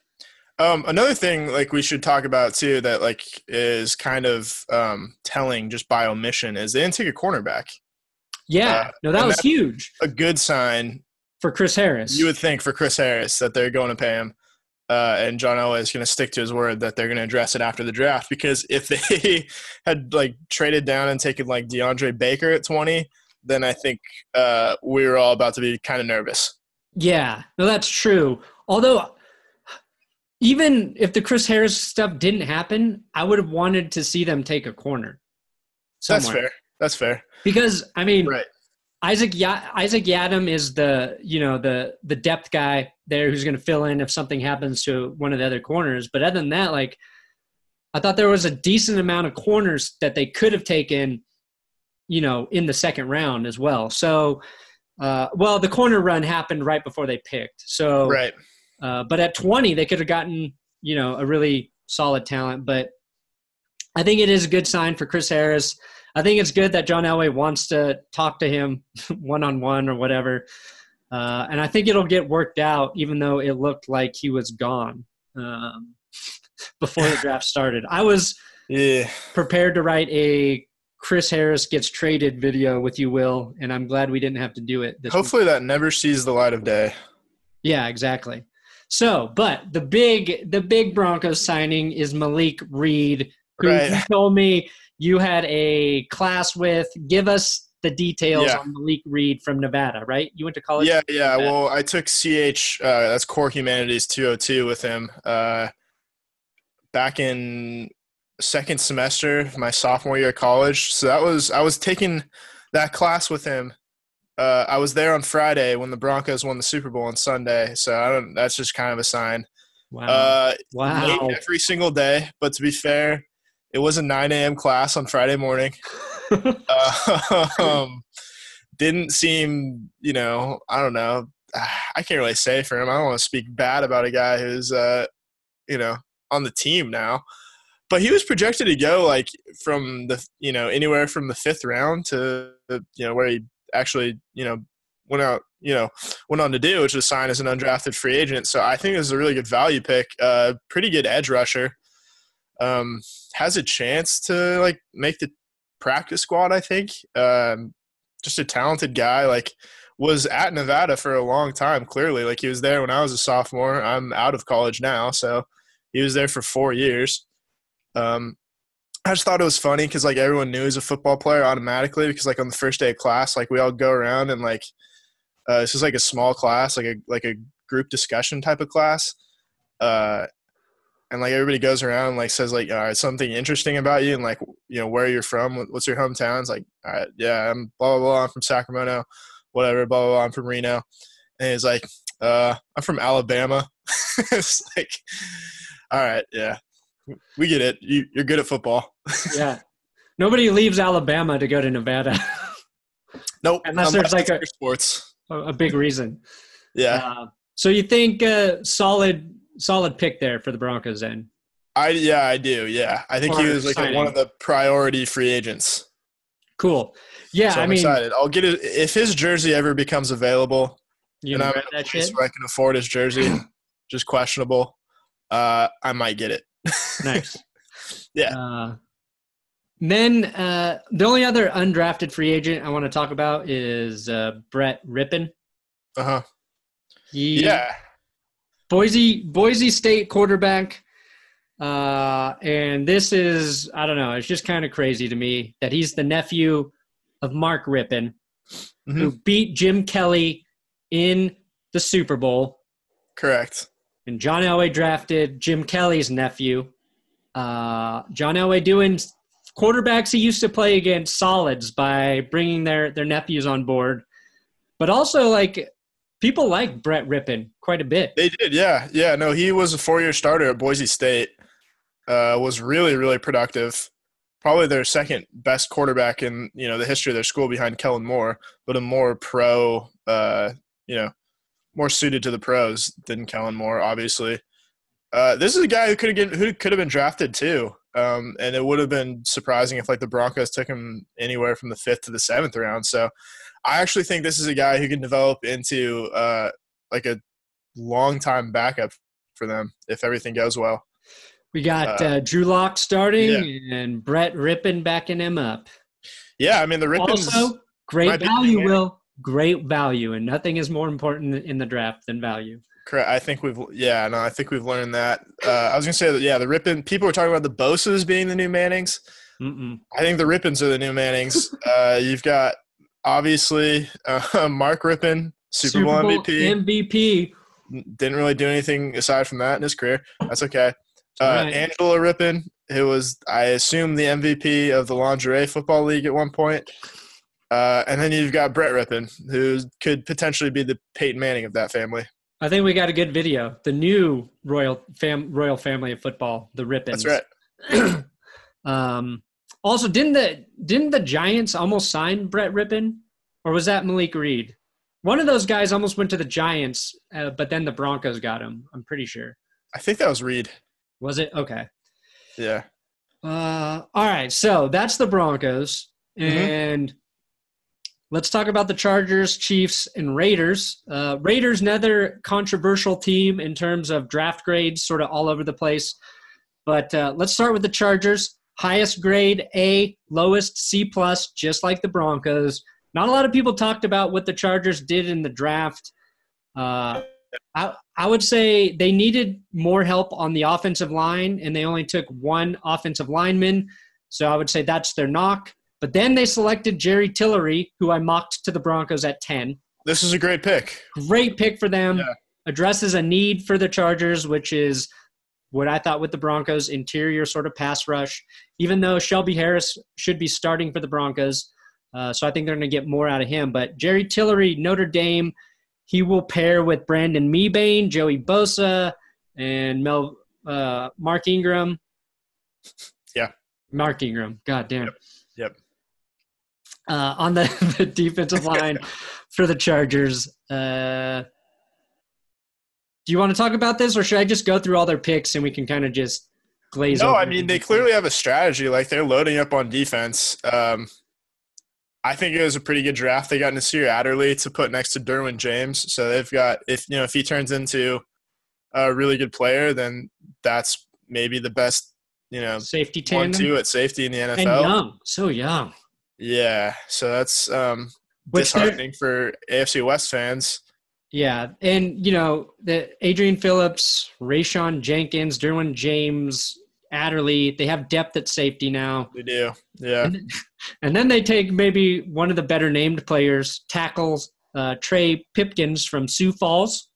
um, another thing like we should talk about too that like is kind of um, telling just by omission is they didn't take a cornerback. Yeah, uh, no, that was huge. A good sign for Chris Harris. You would think for Chris Harris that they're going to pay him, uh, and John Elway is going to stick to his word that they're going to address it after the draft. Because if they had like traded down and taken like DeAndre Baker at twenty, then I think uh, we were all about to be kind of nervous. Yeah, no, that's true. Although even if the Chris Harris stuff didn't happen, I would have wanted to see them take a corner. Somewhere. That's fair. That's fair. Because I mean, right. Isaac y- Isaac Yiadom is the you know the the depth guy there who's going to fill in if something happens to one of the other corners. But other than that, like I thought there was a decent amount of corners that they could have taken, you know, in the second round as well. So, uh, well, the corner run happened right before they picked. So right. Uh, but at 20, they could have gotten, you know, a really solid talent. But I think it is a good sign for Chris Harris. I think it's good that John Elway wants to talk to him one on one or whatever. Uh, and I think it'll get worked out, even though it looked like he was gone um, before the draft started. I was yeah. prepared to write a Chris Harris gets traded video with you, Will, and I'm glad we didn't have to do it. Hopefully, week. that never sees the light of day. Yeah, exactly. So, but the big the big Broncos signing is Malik Reed, who right. you told me you had a class with. Give us the details yeah. on Malik Reed from Nevada, right? You went to college. Yeah, yeah. Well, I took CH. Uh, that's Core Humanities 202 with him uh, back in second semester of my sophomore year of college. So that was I was taking that class with him. Uh, I was there on Friday when the Broncos won the Super Bowl on Sunday. So I don't. That's just kind of a sign. Wow. Uh, wow. Every single day, but to be fair, it was a 9 a.m. class on Friday morning. uh, um, didn't seem, you know, I don't know. I can't really say for him. I don't want to speak bad about a guy who's, uh, you know, on the team now but he was projected to go like from the you know anywhere from the fifth round to you know where he actually you know went out you know went on to do which was sign as an undrafted free agent. So i think it was a really good value pick uh pretty good edge rusher. Um has a chance to like make the practice squad i think. Um just a talented guy like was at nevada for a long time clearly. Like he was there when i was a sophomore. I'm out of college now so he was there for four years um, I just thought it was funny because like everyone knew he was a football player automatically because like on the first day of class, like we all go around and like uh, this is like a small class, like a like a group discussion type of class, uh, and like everybody goes around and like says like all right something interesting about you and like you know where you're from, what's your hometown? It's like all right, yeah, I'm blah blah blah, I'm from Sacramento, whatever, blah blah, blah I'm from Reno, and he's like, uh, I'm from Alabama. it's like, all right, yeah, we get it. You, are good at football. yeah. Nobody leaves Alabama to go to Nevada. nope. Unless there's like a sports. A, big reason. Yeah. Uh, so you think uh, solid solid pick there for the Broncos then? I yeah I do yeah I think or he was like a, one of the priority free agents. Cool. Yeah, so I'm I mean, excited. I'll get it if his jersey ever becomes available. You and I'm that shit? where I can afford his jersey, just questionable. Uh, I might get it nice. yeah. Uh, then uh, the only other undrafted free agent I want to talk about is uh, Brett Rypien. Uh huh. Yeah. Boise Boise State quarterback. Uh, and this is I don't know. It's just kind of crazy to me that he's the nephew of Mark Rypien, mm-hmm. who beat Jim Kelly in the Super Bowl. Correct and John Elway drafted Jim Kelly's nephew. Uh, John Elway doing quarterbacks he used to play against solids by bringing their their nephews on board, but also like people like Brett Rypien quite a bit. They did, yeah, yeah. No, he was a four year starter at Boise State. Uh, was really really productive. Probably their second best quarterback in you know the history of their school behind Kellen Moore, but a more pro, uh, you know, more suited to the pros than Kellen Moore, obviously. Uh, this is a guy who could have who could have been drafted too, um, and it would have been surprising if like the Broncos took him anywhere from the fifth to the seventh round. So, I actually think this is a guy who can develop into uh, like a long time backup for them if everything goes well. We got uh, uh Drew Lock starting yeah. and Brett Rypien backing him up. Yeah, I mean the Rypien's also great value. Will great value, and nothing is more important in the draft than value. Correct. I think we've yeah no I think we've learned that. Uh, I was gonna say that yeah the Rypien people were talking about the Bosa's being the new Mannings. Mm-mm. I think the Rypiens are the new Mannings. uh, you've got obviously uh, Mark Rypien, Super, Super Bowl, Bowl MVP. MVP didn't really do anything aside from that in his career. That's okay. Uh, right. Angela Rypien, who was I assume the MVP of the lingerie football league at one point. Uh, and then you've got Brett Rypien, who could potentially be the Peyton Manning of that family. I think we got a good video. The new royal fam royal family of football, the Rypiens. That's right. um, also, didn't the didn't the Giants almost sign Brett Rypien, or was that Malik Reed? One of those guys almost went to the Giants, uh, but then the Broncos got him. I'm pretty sure. I think that was Reed. Was it okay? Yeah. Uh, all right. So that's the Broncos, mm-hmm. and Let's talk about the Chargers, Chiefs, and Raiders. Uh, Raiders, another controversial team in terms of draft grades, sort of all over the place. But uh, let's start with the Chargers. Highest grade A, lowest C plus, just like the Broncos. Not a lot of people talked about what the Chargers did in the draft. Uh, I, I would say they needed more help on the offensive line, and they only took one offensive lineman. So I would say that's their knock. But then they selected Jerry Tillery, who I mocked to the Broncos at 10. This is a great pick. Great pick for them. Yeah. Addresses a need for the Chargers, which is what I thought with the Broncos interior sort of pass rush. Even though Shelby Harris should be starting for the Broncos, uh, so I think they're going to get more out of him. But Jerry Tillery, Notre Dame, he will pair with Brandon Mebane, Joey Bosa, and Mel uh, Mark Ingram. Yeah, Mark Ingram. God damn. Yep. yep. Uh, on the, the defensive line for the Chargers. Uh, do you want to talk about this, or should I just go through all their picks and we can kind of just glaze? No, I mean they clearly have a strategy. Like they're loading up on defense. Um, I think it was a pretty good draft. They got Nasir Adderley to put next to Derwin James. So they've got if you know if he turns into a really good player, then that's maybe the best you know safety tandem. one two at safety in the NFL. And young, so young. Yeah, so that's um, disheartening for AFC West fans. Yeah, and you know the Adrian Phillips, Rayshawn Jenkins, Derwin James, Adderley. They have depth at safety now. They do. Yeah. And, and then they take maybe one of the better named players, tackles uh, Trey Pipkins from Sioux Falls.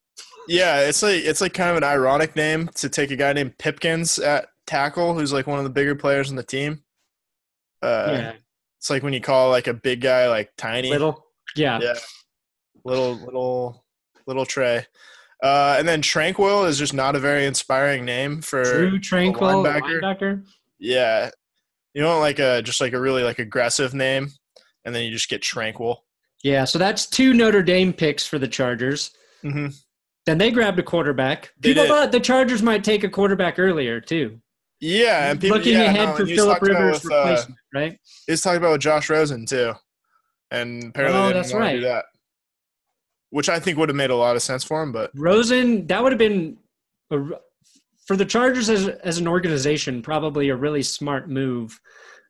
Yeah, it's like it's like kind of an ironic name to take a guy named Pipkins at tackle, who's like one of the bigger players on the team. Uh, yeah. It's like when you call like a big guy like tiny. Little. Yeah. Yeah. Little little little Trey. Uh, and then Tranquil is just not a very inspiring name for Drue Tranquill linebacker. linebacker. Yeah, you want like a just like a really like aggressive name, and then you just get Tranquil. Yeah, so that's two Notre Dame picks for the Chargers. Mm-hmm. Then they grabbed a quarterback. People thought the Chargers might take a quarterback earlier too. Yeah, and people looking yeah, ahead no, for Philip Rivers' with, uh, replacement, uh, right? He's talking about with Josh Rosen too, and apparently oh, they didn't want right. to do that which I think would have made a lot of sense for him. But Rosen, that would have been a, for the Chargers as as an organization probably a really smart move,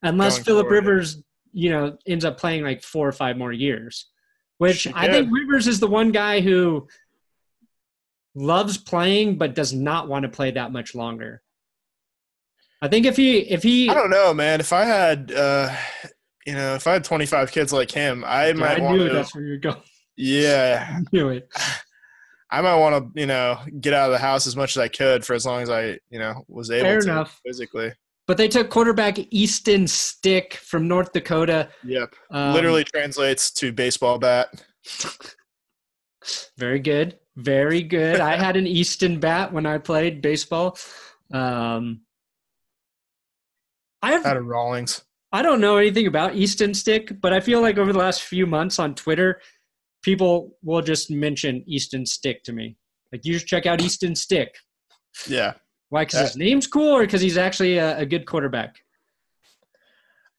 unless Philip Rivers, you know, ends up playing like four or five more years. Which I think Rivers is the one guy who loves playing but does not want to play that much longer. I think if he if he I don't know, man. If I had uh you know, if I had 25 kids like him, I yeah, might I want to, that's where you're going. Yeah. knew it. I might want to, you know, get out of the house as much as I could for as long as I, you know, was able Fair to enough. physically. But they took quarterback Easton Stick from North Dakota. Yep. Um, Literally translates to baseball bat. Very good. Very good. I had an Easton bat when I played baseball. Um, I have had a Rawlings. I don't know anything about Easton Stick, but I feel like over the last few months on Twitter, people will just mention Easton Stick to me. Like, you just check out Easton Stick. Yeah. Why? Because his name's cool, or because he's actually a, a, good quarterback?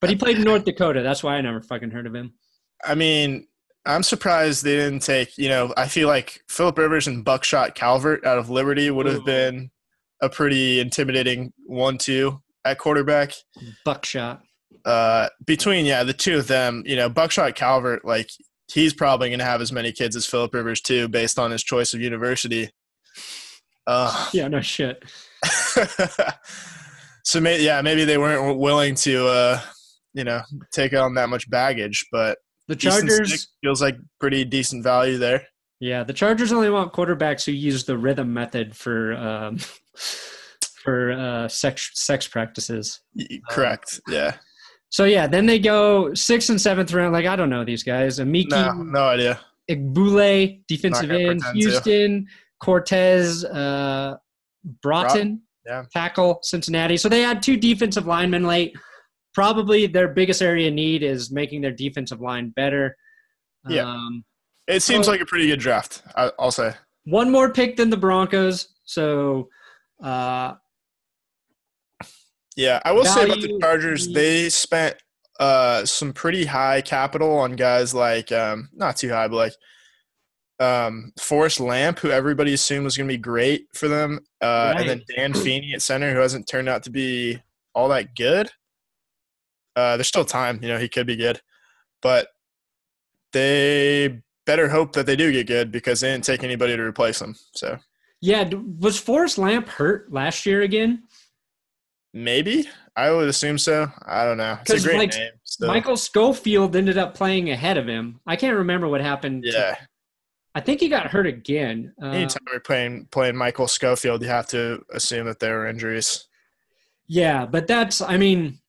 But he played in North Dakota. That's why I never fucking heard of him. I mean, I'm surprised they didn't take. You know, I feel like Philip Rivers and Buckshot Calvert out of Liberty would have Ooh. been a pretty intimidating one-two at quarterback. Buckshot. Uh, between yeah, the two of them, you know, Buckshot Calvert, like he's probably going to have as many kids as Philip Rivers too, based on his choice of university. Uh, yeah, no shit. so may, yeah, maybe they weren't willing to, uh, you know, take on that much baggage, but the Chargers feels like pretty decent value there. Yeah, the Chargers only want quarterbacks who use the rhythm method for um, for uh, sex sex practices. Correct. Um, yeah. So yeah, then they go sixth and seventh round. Like I don't know these guys. Emeke, no, no idea. Egbule, defensive end. Houston, to. Cortez, uh, Broughton, yeah. tackle, Cincinnati. So they had two defensive linemen late. Probably their biggest area need is making their defensive line better. Yeah, um, it seems so like a pretty good draft. I, will say one more pick than the Broncos. So uh, yeah, I will say about the Chargers, they spent uh, some pretty high capital on guys like um, not too high, but like um, Forrest Lamp, who everybody assumed was going to be great for them, uh, right. and then Dan Feeney at center, who hasn't turned out to be all that good. Uh, there's still time, you know, he could be good, but they better hope that they do get good because they didn't take anybody to replace them. So yeah, was Forrest Lamp hurt last year again? Maybe I would assume so. I don't know. It's a great like, name. Still. Michael Schofield ended up playing ahead of him. I can't remember what happened. Yeah. To, I think he got hurt again. Uh, Anytime you're playing playing Michael Schofield, you have to assume that there were injuries. Yeah, but that's I mean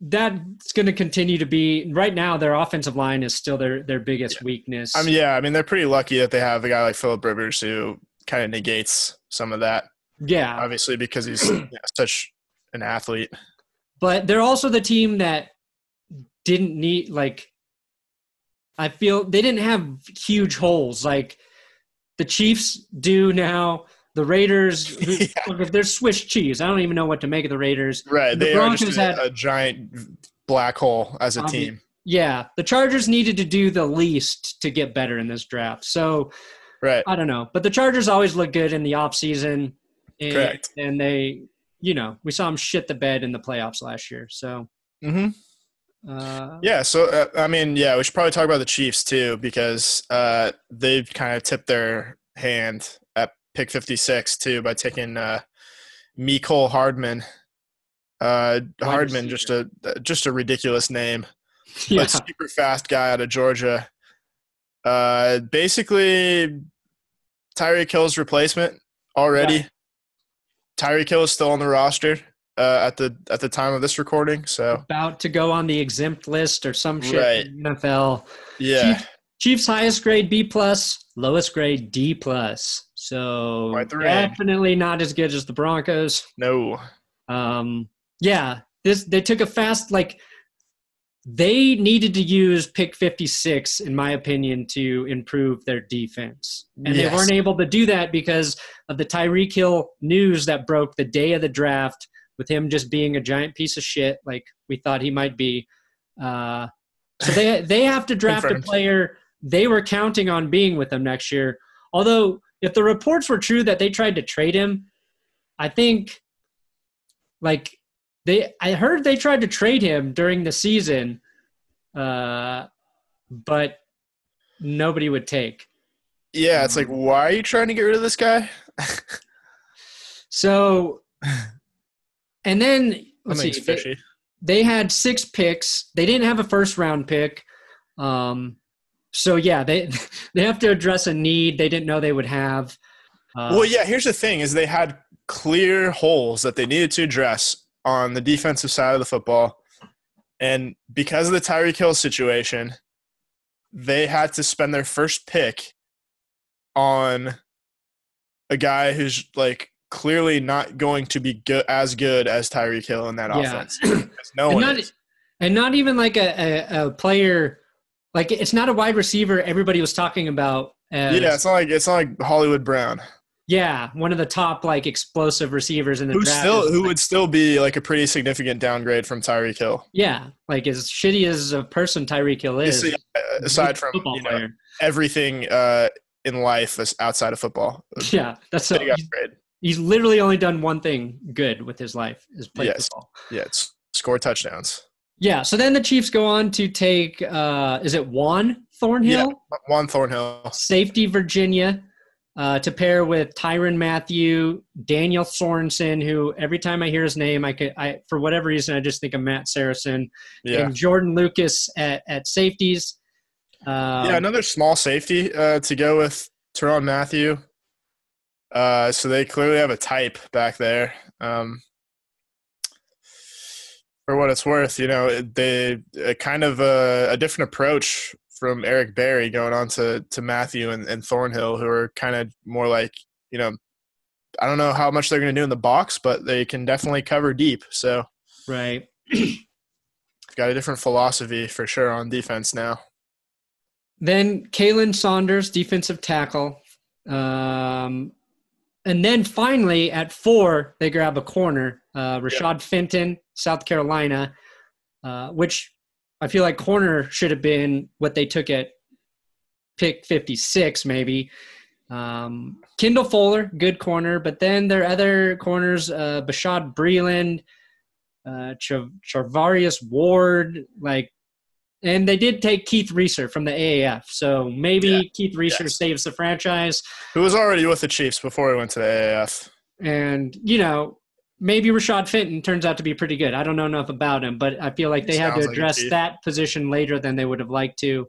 that's going to continue to be right now. Their offensive line is still their their biggest yeah. weakness. I mean, yeah, I mean they're pretty lucky that they have a guy like Philip Rivers who kind of negates some of that. Yeah, obviously because he's you know, such an athlete. But they're also the team that didn't need like. I feel they didn't have huge holes like the Chiefs do now. The Raiders, yeah. they're Swiss cheese. I don't even know what to make of the Raiders. Right, the they Broncos are just a, had, a giant black hole as a team. Yeah, the Chargers needed to do the least to get better in this draft. So, right, I don't know, but the Chargers always look good in the off season. And, Correct. And they, you know, we saw them shit the bed in the playoffs last year. So. Hmm. Uh, yeah, so uh, I mean, yeah, we should probably talk about the Chiefs too because uh, they've kind of tipped their hand at pick 56 too by taking uh, Mecole Hardman. Uh, Hardman, just a just a ridiculous name, yeah. but super fast guy out of Georgia. Uh, basically, Tyreek Hill's replacement already. Yeah. Tyreek Hill is still on the roster uh, at the at the time of this recording. So about to go on the exempt list or some shit. Right. NFL. Yeah. Chief, Chiefs highest grade B plus, lowest grade D plus. So definitely not as good as the Broncos. No. Um, yeah, this they took a fast like they needed to use pick 56 in my opinion to improve their defense. And yes. they weren't able to do that because of the tyreek hill news that broke the day of the draft with him just being a giant piece of shit like we thought he might be. Uh, so they they have to draft a player they were counting on being with them next year. Although if the reports were true that they tried to trade him, I think like they I heard they tried to trade him during the season, uh, but nobody would take. Yeah, it's like why are you trying to get rid of this guy? so, and then let's see, they, they, had six picks. They didn't have a first round pick. Um, so yeah, they they have to address a need they didn't know they would have. Uh, well, yeah. Here's the thing: is they had clear holes that they needed to address on the defensive side of the football, and because of the Tyreek Hill situation, they had to spend their first pick on a guy who's like clearly not going to be good as good as Tyreek Hill in that yeah. offense. no and one not, and not even like a, a, a player like it's not a wide receiver everybody was talking about. As, yeah, it's not like it's not like Hollywood Brown. Yeah, one of the top like explosive receivers in the who draft. Still, who like, would still be like a pretty significant downgrade from Tyreek Hill. Yeah, like as shitty as a person Tyreek Hill is. aside from you know, everything uh, in life outside of football. Yeah, that's a, he's, he's, literally only done one thing good with his life is play yes. football. Yeah, it's score touchdowns. Yeah. So then the Chiefs go on to take, uh, is it Juan Thornhill? Yeah, Juan Thornhill. Safety Virginia uh, to pair with Tyrann Mathieu, Daniel Sorensen, who every time I hear his name, I could, I for whatever reason, I just think of Matt Saracen, yeah. and Jordan Lucas at, at safeties. Um, yeah, another small safety uh, to go with Tyrann Mathieu. Uh, so they clearly have a type back there. Um, for what it's worth, you know, they kind of a, a, different approach from Eric Berry going on to, to Mathieu and, and Thornhill, who are kind of more like, you know, I don't know how much they're going to do in the box, but they can definitely cover deep. So, right. got a different philosophy for sure on defense now. Then Khalen Saunders, defensive tackle. Um, and then finally at four, they grab a corner. Uh, Rashad yep. Fenton, South Carolina, uh, which I feel like corner should have been what they took at pick 56, maybe. Um, Kendall Fuller, good corner, but then their other corners, uh, Bashaud Breeland, uh, Charvarius Ward, like and they did take Keith Reaser from the AAF, so maybe Yeah. Keith Reaser Yes. saves the franchise. Who was already with the Chiefs before he went to the AAF. And you know, maybe Rashad Fenton turns out to be pretty good. I don't know enough about him, but I feel like they had to Sounds like address that position later than they would have liked to.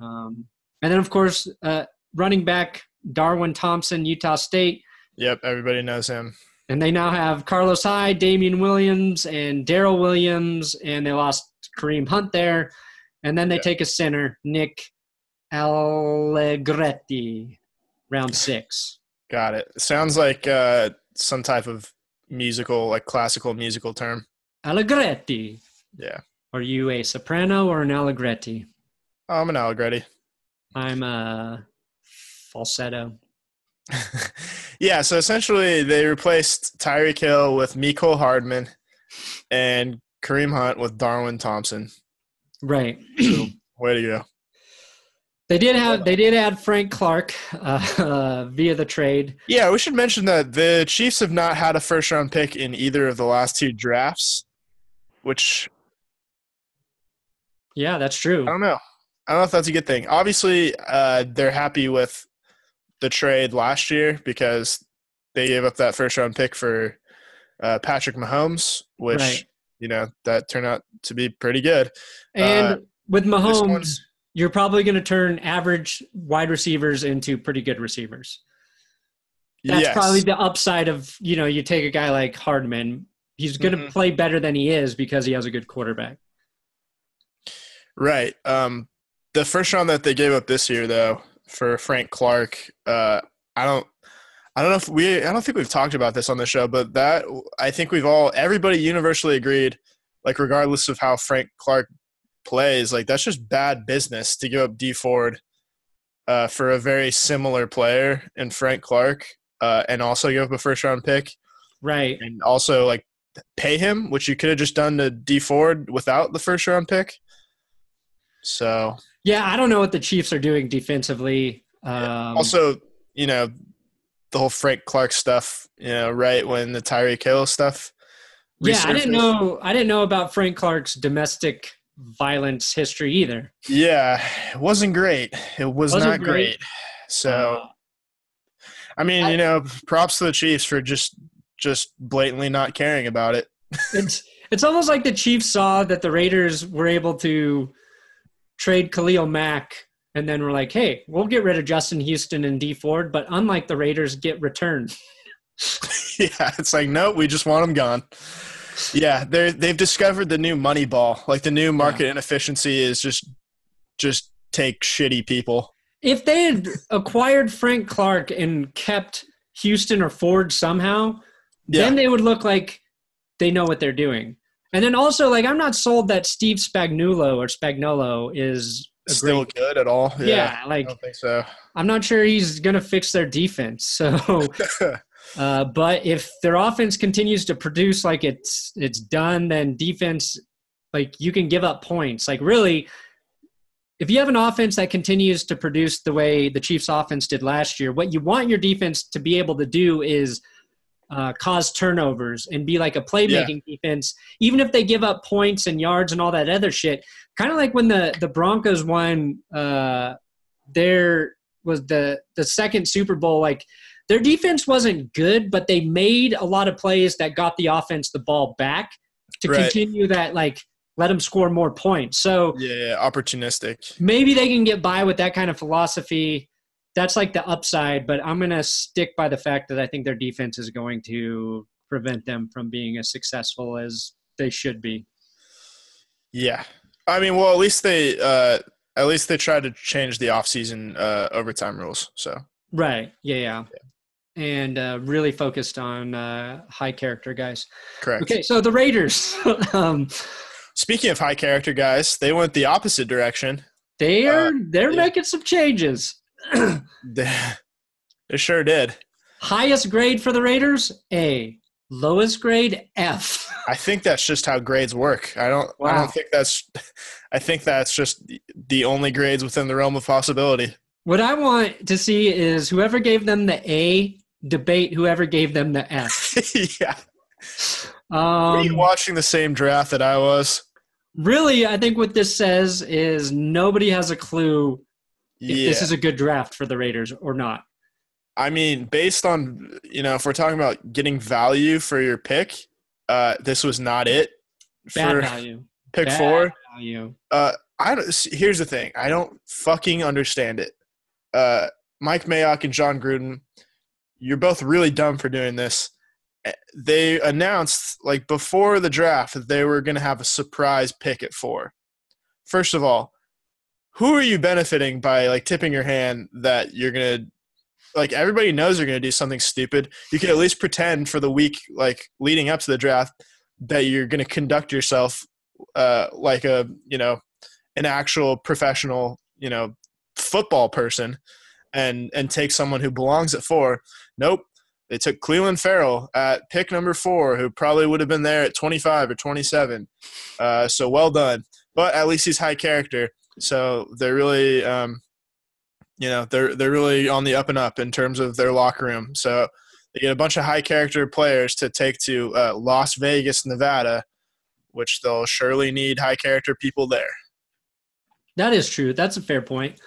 Um, and then, of course, uh, running back Darwin Thompson, Utah State. Yep, everybody knows him. And they now have Carlos Hyde, Damien Williams, and Darrel Williams, and they lost Kareem Hunt there. And then they Yeah. take a center, Nick Allegretti, round six. Got it. Sounds like uh, some type of musical, like classical musical term. Allegretti. Yeah. Are you a soprano or an Allegretti? I'm an Allegretti. I'm a falsetto. yeah, so essentially they replaced Tyreek Hill with Mecole Hardman and Kareem Hunt with Darwin Thompson. Right. Way to go. They did have they did add Frank Clark uh, uh, via the trade. Yeah, we should mention that the Chiefs have not had a first round pick in either of the last two drafts, which Yeah, that's true. I don't know. I don't know if that's a good thing. Obviously, uh, they're happy with the trade last year because they gave up that first round pick for uh, Patrick Mahomes, which Right. you know that turned out to be pretty good. And Uh, with Mahomes, you're probably going to turn average wide receivers into pretty good receivers. That's yes. probably the upside of you know you take a guy like Hardman. He's going to Mhm. play better than he is because he has a good quarterback. Right. Um, the first round that they gave up this year, though, for Frank Clark, uh, I don't, I don't know if we, I don't think we've talked about this on the show, but that I think we've all, everybody universally agreed, like regardless of how Frank Clark plays, like that's just bad business to give up Dee Ford uh, for a very similar player in Frank Clark, uh, and also give up a first round pick, Right. and also like pay him, which you could have just done to Dee Ford without the first round pick. So Yeah, I don't know what the Chiefs are doing defensively. Um, also, you know, the whole Frank Clark stuff, you know, right when the Tyreek Hill stuff. yeah, I didn't know. I didn't know about Frank Clark's domestic violence history either. Yeah, it wasn't great. It was Wasn't not great. great. So, Uh, I mean, I- you know, props to the Chiefs for just just blatantly not caring about it. it's it's almost like the Chiefs saw that the Raiders were able to trade Khalil Mack, and then we're like, hey, we'll get rid of Justin Houston and Dee Ford, but unlike the Raiders, get returned. yeah, it's like no, we just want them gone. Yeah, they they've discovered the new money ball. Like the new market inefficiency is just just take shitty people. If they had acquired Frank Clark and kept Houston or Ford somehow, Yeah. then they would look like they know what they're doing. And then also, like, I'm not sold that Steve Spagnuolo or Spagnolo is Still great. good at all? Yeah, I like I don't think so. I'm not sure he's going to fix their defense. So, uh, but if their offense continues to produce like it's it's done, then defense, like you can give up points. Like really, if you have an offense that continues to produce the way the Chiefs' offense did last year, what you want your defense to be able to do is uh, cause turnovers and be like a playmaking defense, even if they give up points and yards and all that other shit. Kind of like when the the Broncos won uh, their was the the second Super Bowl. Like their defense wasn't good, but they made a lot of plays that got the offense the ball back to Right. continue that like let them score more points. So yeah, yeah, opportunistic. maybe they can get by with that kind of philosophy. That's like the upside, but I'm going to stick by the fact that I think their defense is going to prevent them from being as successful as they should be. Yeah. I mean, well, at least they uh at least they tried to change the offseason uh overtime rules. So Right. Yeah. Yeah. And uh, really focused on uh, high character guys. correct. Okay, so the Raiders, um, Speaking of high character guys, they went the opposite direction. they are Uh, they're yeah. making some changes. They, they sure did. Highest grade for the Raiders, A. Lowest grade, F. I think that's just how grades work. I don't Wow. I don't think that's I think that's just the- the only grades within the realm of possibility. What I want to see is whoever gave them the A debate whoever gave them the F. yeah. Were you Um, watching the same draft that I was? really, I think what this says is nobody has a clue if yeah. this is a good draft for the Raiders or not. I mean, based on you know, if we're talking about getting value for your pick, uh, this was not it. Bad for value. Pick Bad four. Value. Uh, I don't. Here's the thing. I don't fucking understand it. Uh, Mike Mayock and Jon Gruden, you're both really dumb for doing this. Eh, they announced like before the draft that they were going to have a surprise pick at four. First of all, who are you benefiting by like tipping your hand that you're going to like everybody knows you're going to do something stupid. You can at least pretend for the week like leading up to the draft that you're going to conduct yourself uh, like a you know an actual professional you know football person and and take someone who belongs at four. Nope. They took Clelin Ferrell at pick number four, who probably would have been there at 25 or 27. Uh, so well done. But at least he's high character. So they're really um, you know they're they're really on the up and up in terms of their locker room. So they get a bunch of high character players to take to uh, Las Vegas, Nevada, which they'll surely need high character people there. That is true. That's a fair point.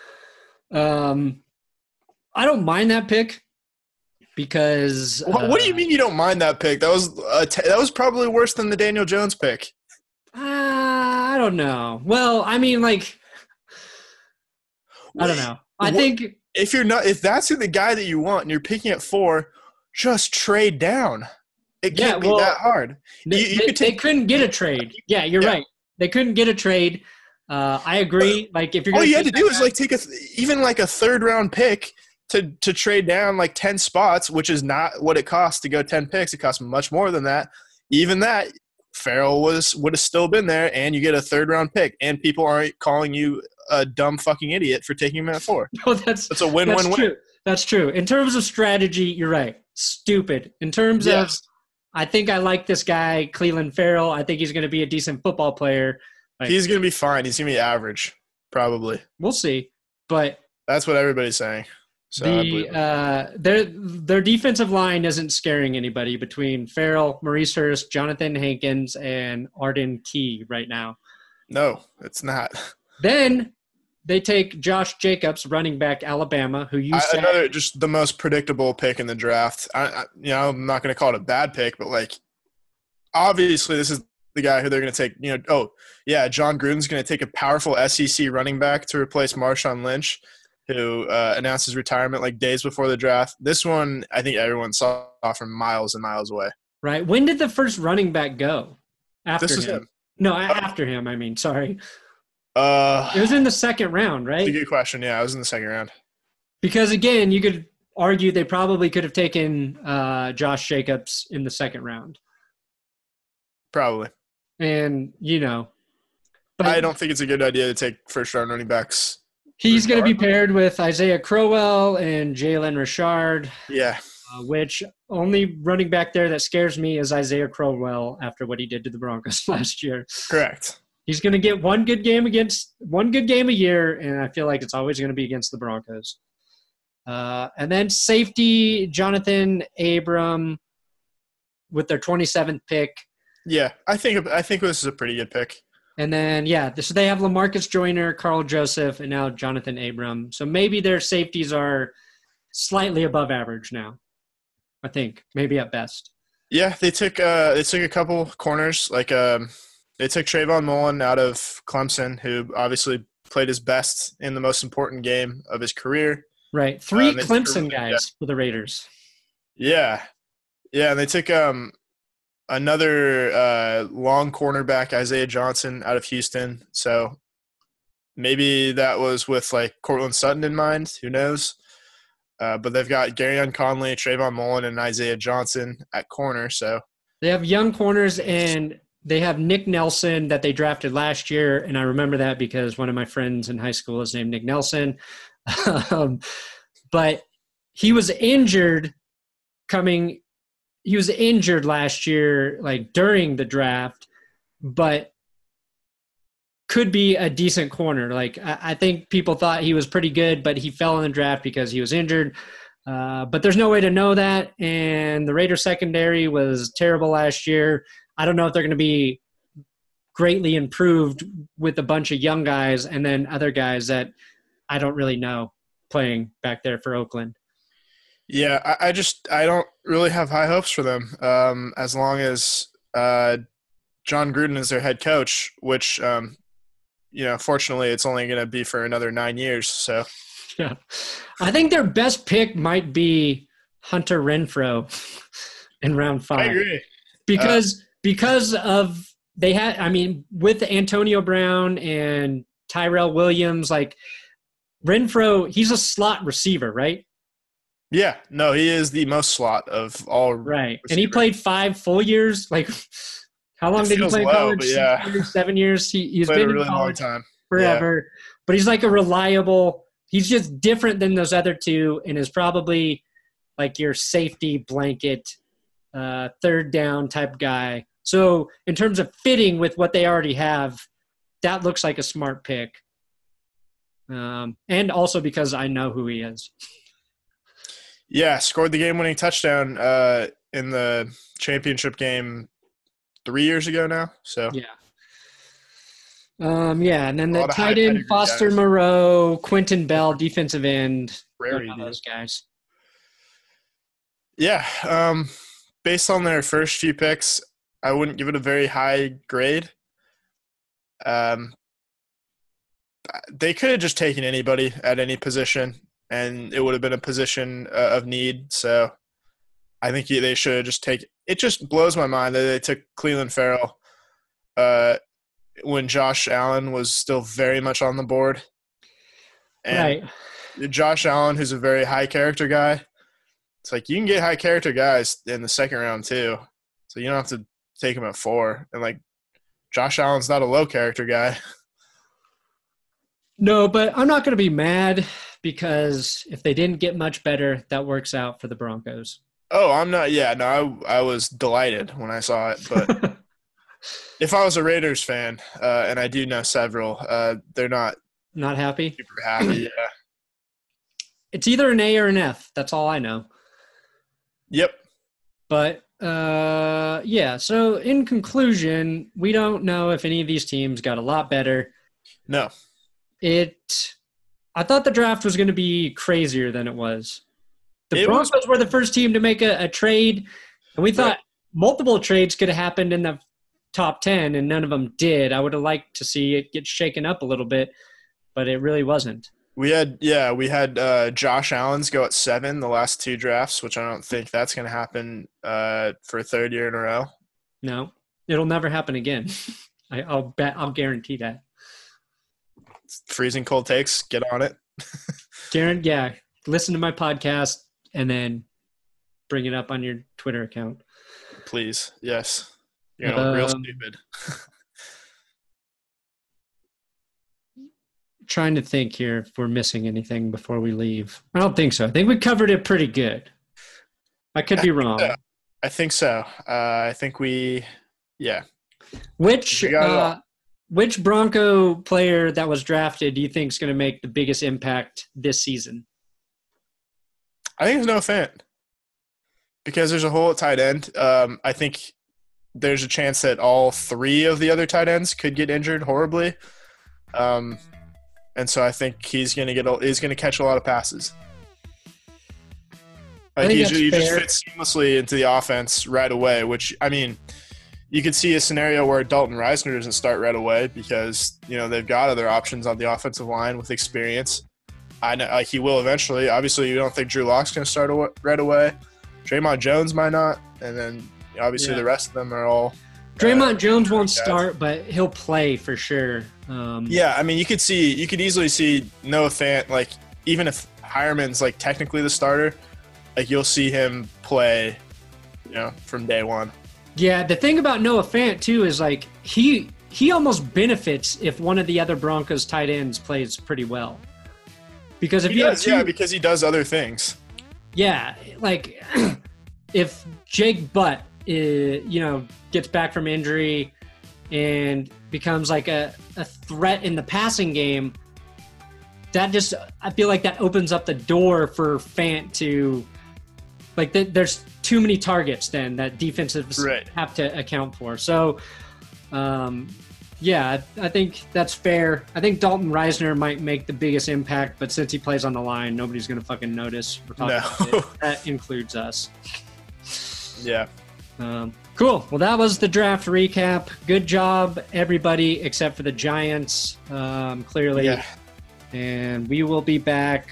Um, I don't mind that pick because. What, uh, what, do you uh, mean you don't mind that pick? That was t- that was probably worse than the Daniel Jones pick. Uh, I don't know. Well, I mean, like, I don't know. I think if you're not if that's the guy that you want and you're picking at four, just trade down. It can't well, be that hard. They, you, you they, could take, they couldn't get a trade. Yeah, you're yeah. right. They couldn't get a trade. Uh, I agree. Like if you're all you had to do is like take a even like a third round pick to to trade down like ten spots, which is not what it costs to go ten picks. It costs much more than that. Even that, Ferrell was would have still been there, and you get a third round pick, and people aren't calling you a dumb fucking idiot for taking him at four. No, that's that's a win that's win true. win. That's true. In terms of strategy, you're right. Stupid. In terms yes. of, I think I like this guy, Clelin Ferrell. I think he's going to be a decent football player. Like, he's going to be fine. He's going to be average, probably. We'll see, but that's what everybody's saying. So the uh, their their defensive line isn't scaring anybody between Ferrell, Maurice Hurst, Johnathan Hankins, and Arden Key right now. No, it's not. Then they take Josh Jacobs, running back Alabama, who you said another just the most predictable pick in the draft. I, I you know I'm not going to call it a bad pick, but like obviously this is the guy who they're going to take. You know, oh yeah, Jon Gruden's going to take a powerful SEC running back to replace Marshawn Lynch, who uh, announced his retirement like days before the draft. This one I think everyone saw from miles and miles away. Right. When did the first running back go? After him. him. No, after him. I mean, sorry. Uh, it was in the second round, right? a good question. Yeah, I was in the second round. Because again, you could argue they probably could have taken uh, Josh Jacobs in the second round. Probably. And you know, but I don't think it's a good idea to take first round running backs. He's going to be paired with Isaiah Crowell and Jalen Richard. Yeah. Uh, which only running back there that scares me is Isaiah Crowell after what he did to the Broncos last year. Correct he's going to get one good game against one good game a year, and I feel like it's always going to be against the Broncos. Uh, and then safety Johnathan Abram with their 27th pick. Yeah, I think I think this is a pretty good pick. And then yeah, so they have Lamarcus Joyner, Karl Joseph, and now Johnathan Abram. So maybe their safeties are slightly above average now. I think maybe at best. Yeah, they took uh, they took a couple corners like um, they took Trayvon Mullen out of Clemson, who obviously played his best in the most important game of his career. Right, three um, Clemson guys yeah. for the Raiders. Yeah, yeah, and they took um another uh, long cornerback, Isaiah Johnson, out of Houston. So maybe that was with like Courtland Sutton in mind. Who knows? Uh, but they've got Gareon Conley, Trayvon Mullen, and Isaiah Johnson at corner. So they have young corners, and they have Nick Nelson that they drafted last year, and I remember that because one of my friends in high school is named Nick Nelson. um, but he was injured coming. He was injured last year, like during the draft, but could be a decent corner. Like I, I think people thought he was pretty good, but he fell in the draft because he was injured. Uh, but there's no way to know that. And the Raider secondary was terrible last year. I don't know if they're going to be greatly improved with a bunch of young guys and then other guys that I don't really know playing back there for Oakland. Yeah, I, I just I don't really have high hopes for them um, as long as uh, Jon Gruden is their head coach, which um, you know, fortunately, it's only going to be for another nine years. So, yeah, I think their best pick might be Hunter Renfrow in round five. I agree because uh, because of they had. I mean, with Antonio Brown and Tyrell Williams, like Renfrow, he's a slot receiver, right? Yeah, no, he is the most slot of all. Right, receivers. and he played five full years. Like, how long it did he play low, college? Yeah, years, seven years. He, he's played been a really long time forever. Yeah. But he's like a reliable. He's just different than those other two, and is probably like your safety blanket, uh, third down type guy. So in terms of fitting with what they already have, that looks like a smart pick. Um, and also because I know who he is. Yeah, scored the game-winning touchdown uh, in the championship game three years ago now. So yeah, um, yeah, and then the tight end Foster guys. Moreau, Quinton Bell, defensive end. Prairie, those guys. Yeah, um, based on their first few picks, I wouldn't give it a very high grade. Um, they could have just taken anybody at any position, and it would have been a position uh, of need. So I think they should just take. It just blows my mind that they took Clelin Ferrell uh, when Josh Allen was still very much on the board. And right. Josh Allen, who's a very high character guy, it's like you can get high character guys in the second round too. So you don't have to take him at four. And like Josh Allen's not a low character guy. No, but I'm not going to be mad because if they didn't get much better, that works out for the Broncos. Oh, I'm not. Yeah, no, I, I was delighted when I saw it. But if I was a Raiders fan, uh, and I do know several, uh, they're not not happy. Super happy. Yeah. It's either an A or an F. That's all I know. Yep. But uh, yeah. So in conclusion, we don't know if any of these teams got a lot better. No it I thought the draft was going to be crazier than it was. The it Broncos was, were the first team to make a, a trade, and we thought right. multiple trades could have happened in the top 10, and none of them did. I would have liked to see it get shaken up a little bit, but it really wasn't. We had, yeah, we had uh, Josh Allen's go at seven the last two drafts, which I don't think that's going to happen uh, for a third year in a row. No, it'll never happen again. I, I'll bet, I'll guarantee that freezing cold takes, get on it. Garen, yeah, listen to my podcast and then bring it up on your Twitter account. Please, yes. You know, um, real stupid. trying to think here if we're missing anything before we leave. I don't think so. I think we covered it pretty good. I could be wrong. I think so. Uh, I think we, yeah. Which uh, which Bronco player that was drafted do you think is going to make the biggest impact this season? I think it's Noah Fant because there's a hole at tight end. Um, I think there's a chance that all three of the other tight ends could get injured horribly, um, and so I think he's going to get he's going to catch a lot of passes. Like he, he just fits seamlessly into the offense right away. Which I mean, you could see a scenario where Dalton Risner doesn't start right away because you know they've got other options on the offensive line with experience. I know like he will eventually. Obviously, you don't think Drew Lock's going to start right away. Dre'Mont Jones might not, and then obviously yeah. the rest of them are all. Dre'Mont uh, Jones won't guys. start, but he'll play for sure. Um, yeah, I mean, you could see, you could easily see Noah Fant, like even if Heuerman's like technically the starter, like you'll see him play, you know, from day one. Yeah, the thing about Noah Fant too is like he he almost benefits if one of the other Broncos tight ends plays pretty well. Because if he you does, two, yeah, because he does other things. Yeah, like if Jake Butt, uh, you know, gets back from injury and becomes like a, a threat in the passing game, that just I feel like that opens up the door for Fant to like the, there's too many targets then that defensives right. have to account for. So, um, Yeah, I think that's fair. I think Dalton Risner might make the biggest impact, but since he plays on the line, nobody's gonna fucking notice. We're talking no. That includes us. Yeah. Um, cool. Well, that was the draft recap. Good job, everybody, except for the Giants. Um, clearly. Yeah. And we will be back.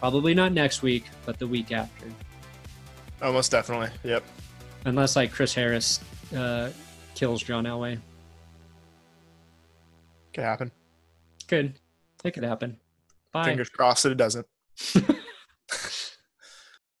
Probably not next week, but the week after. Almost definitely. Yep. Unless like Chris Harris uh, kills John Elway. Could happen. Could. It could happen. Bye. Fingers crossed that it doesn't.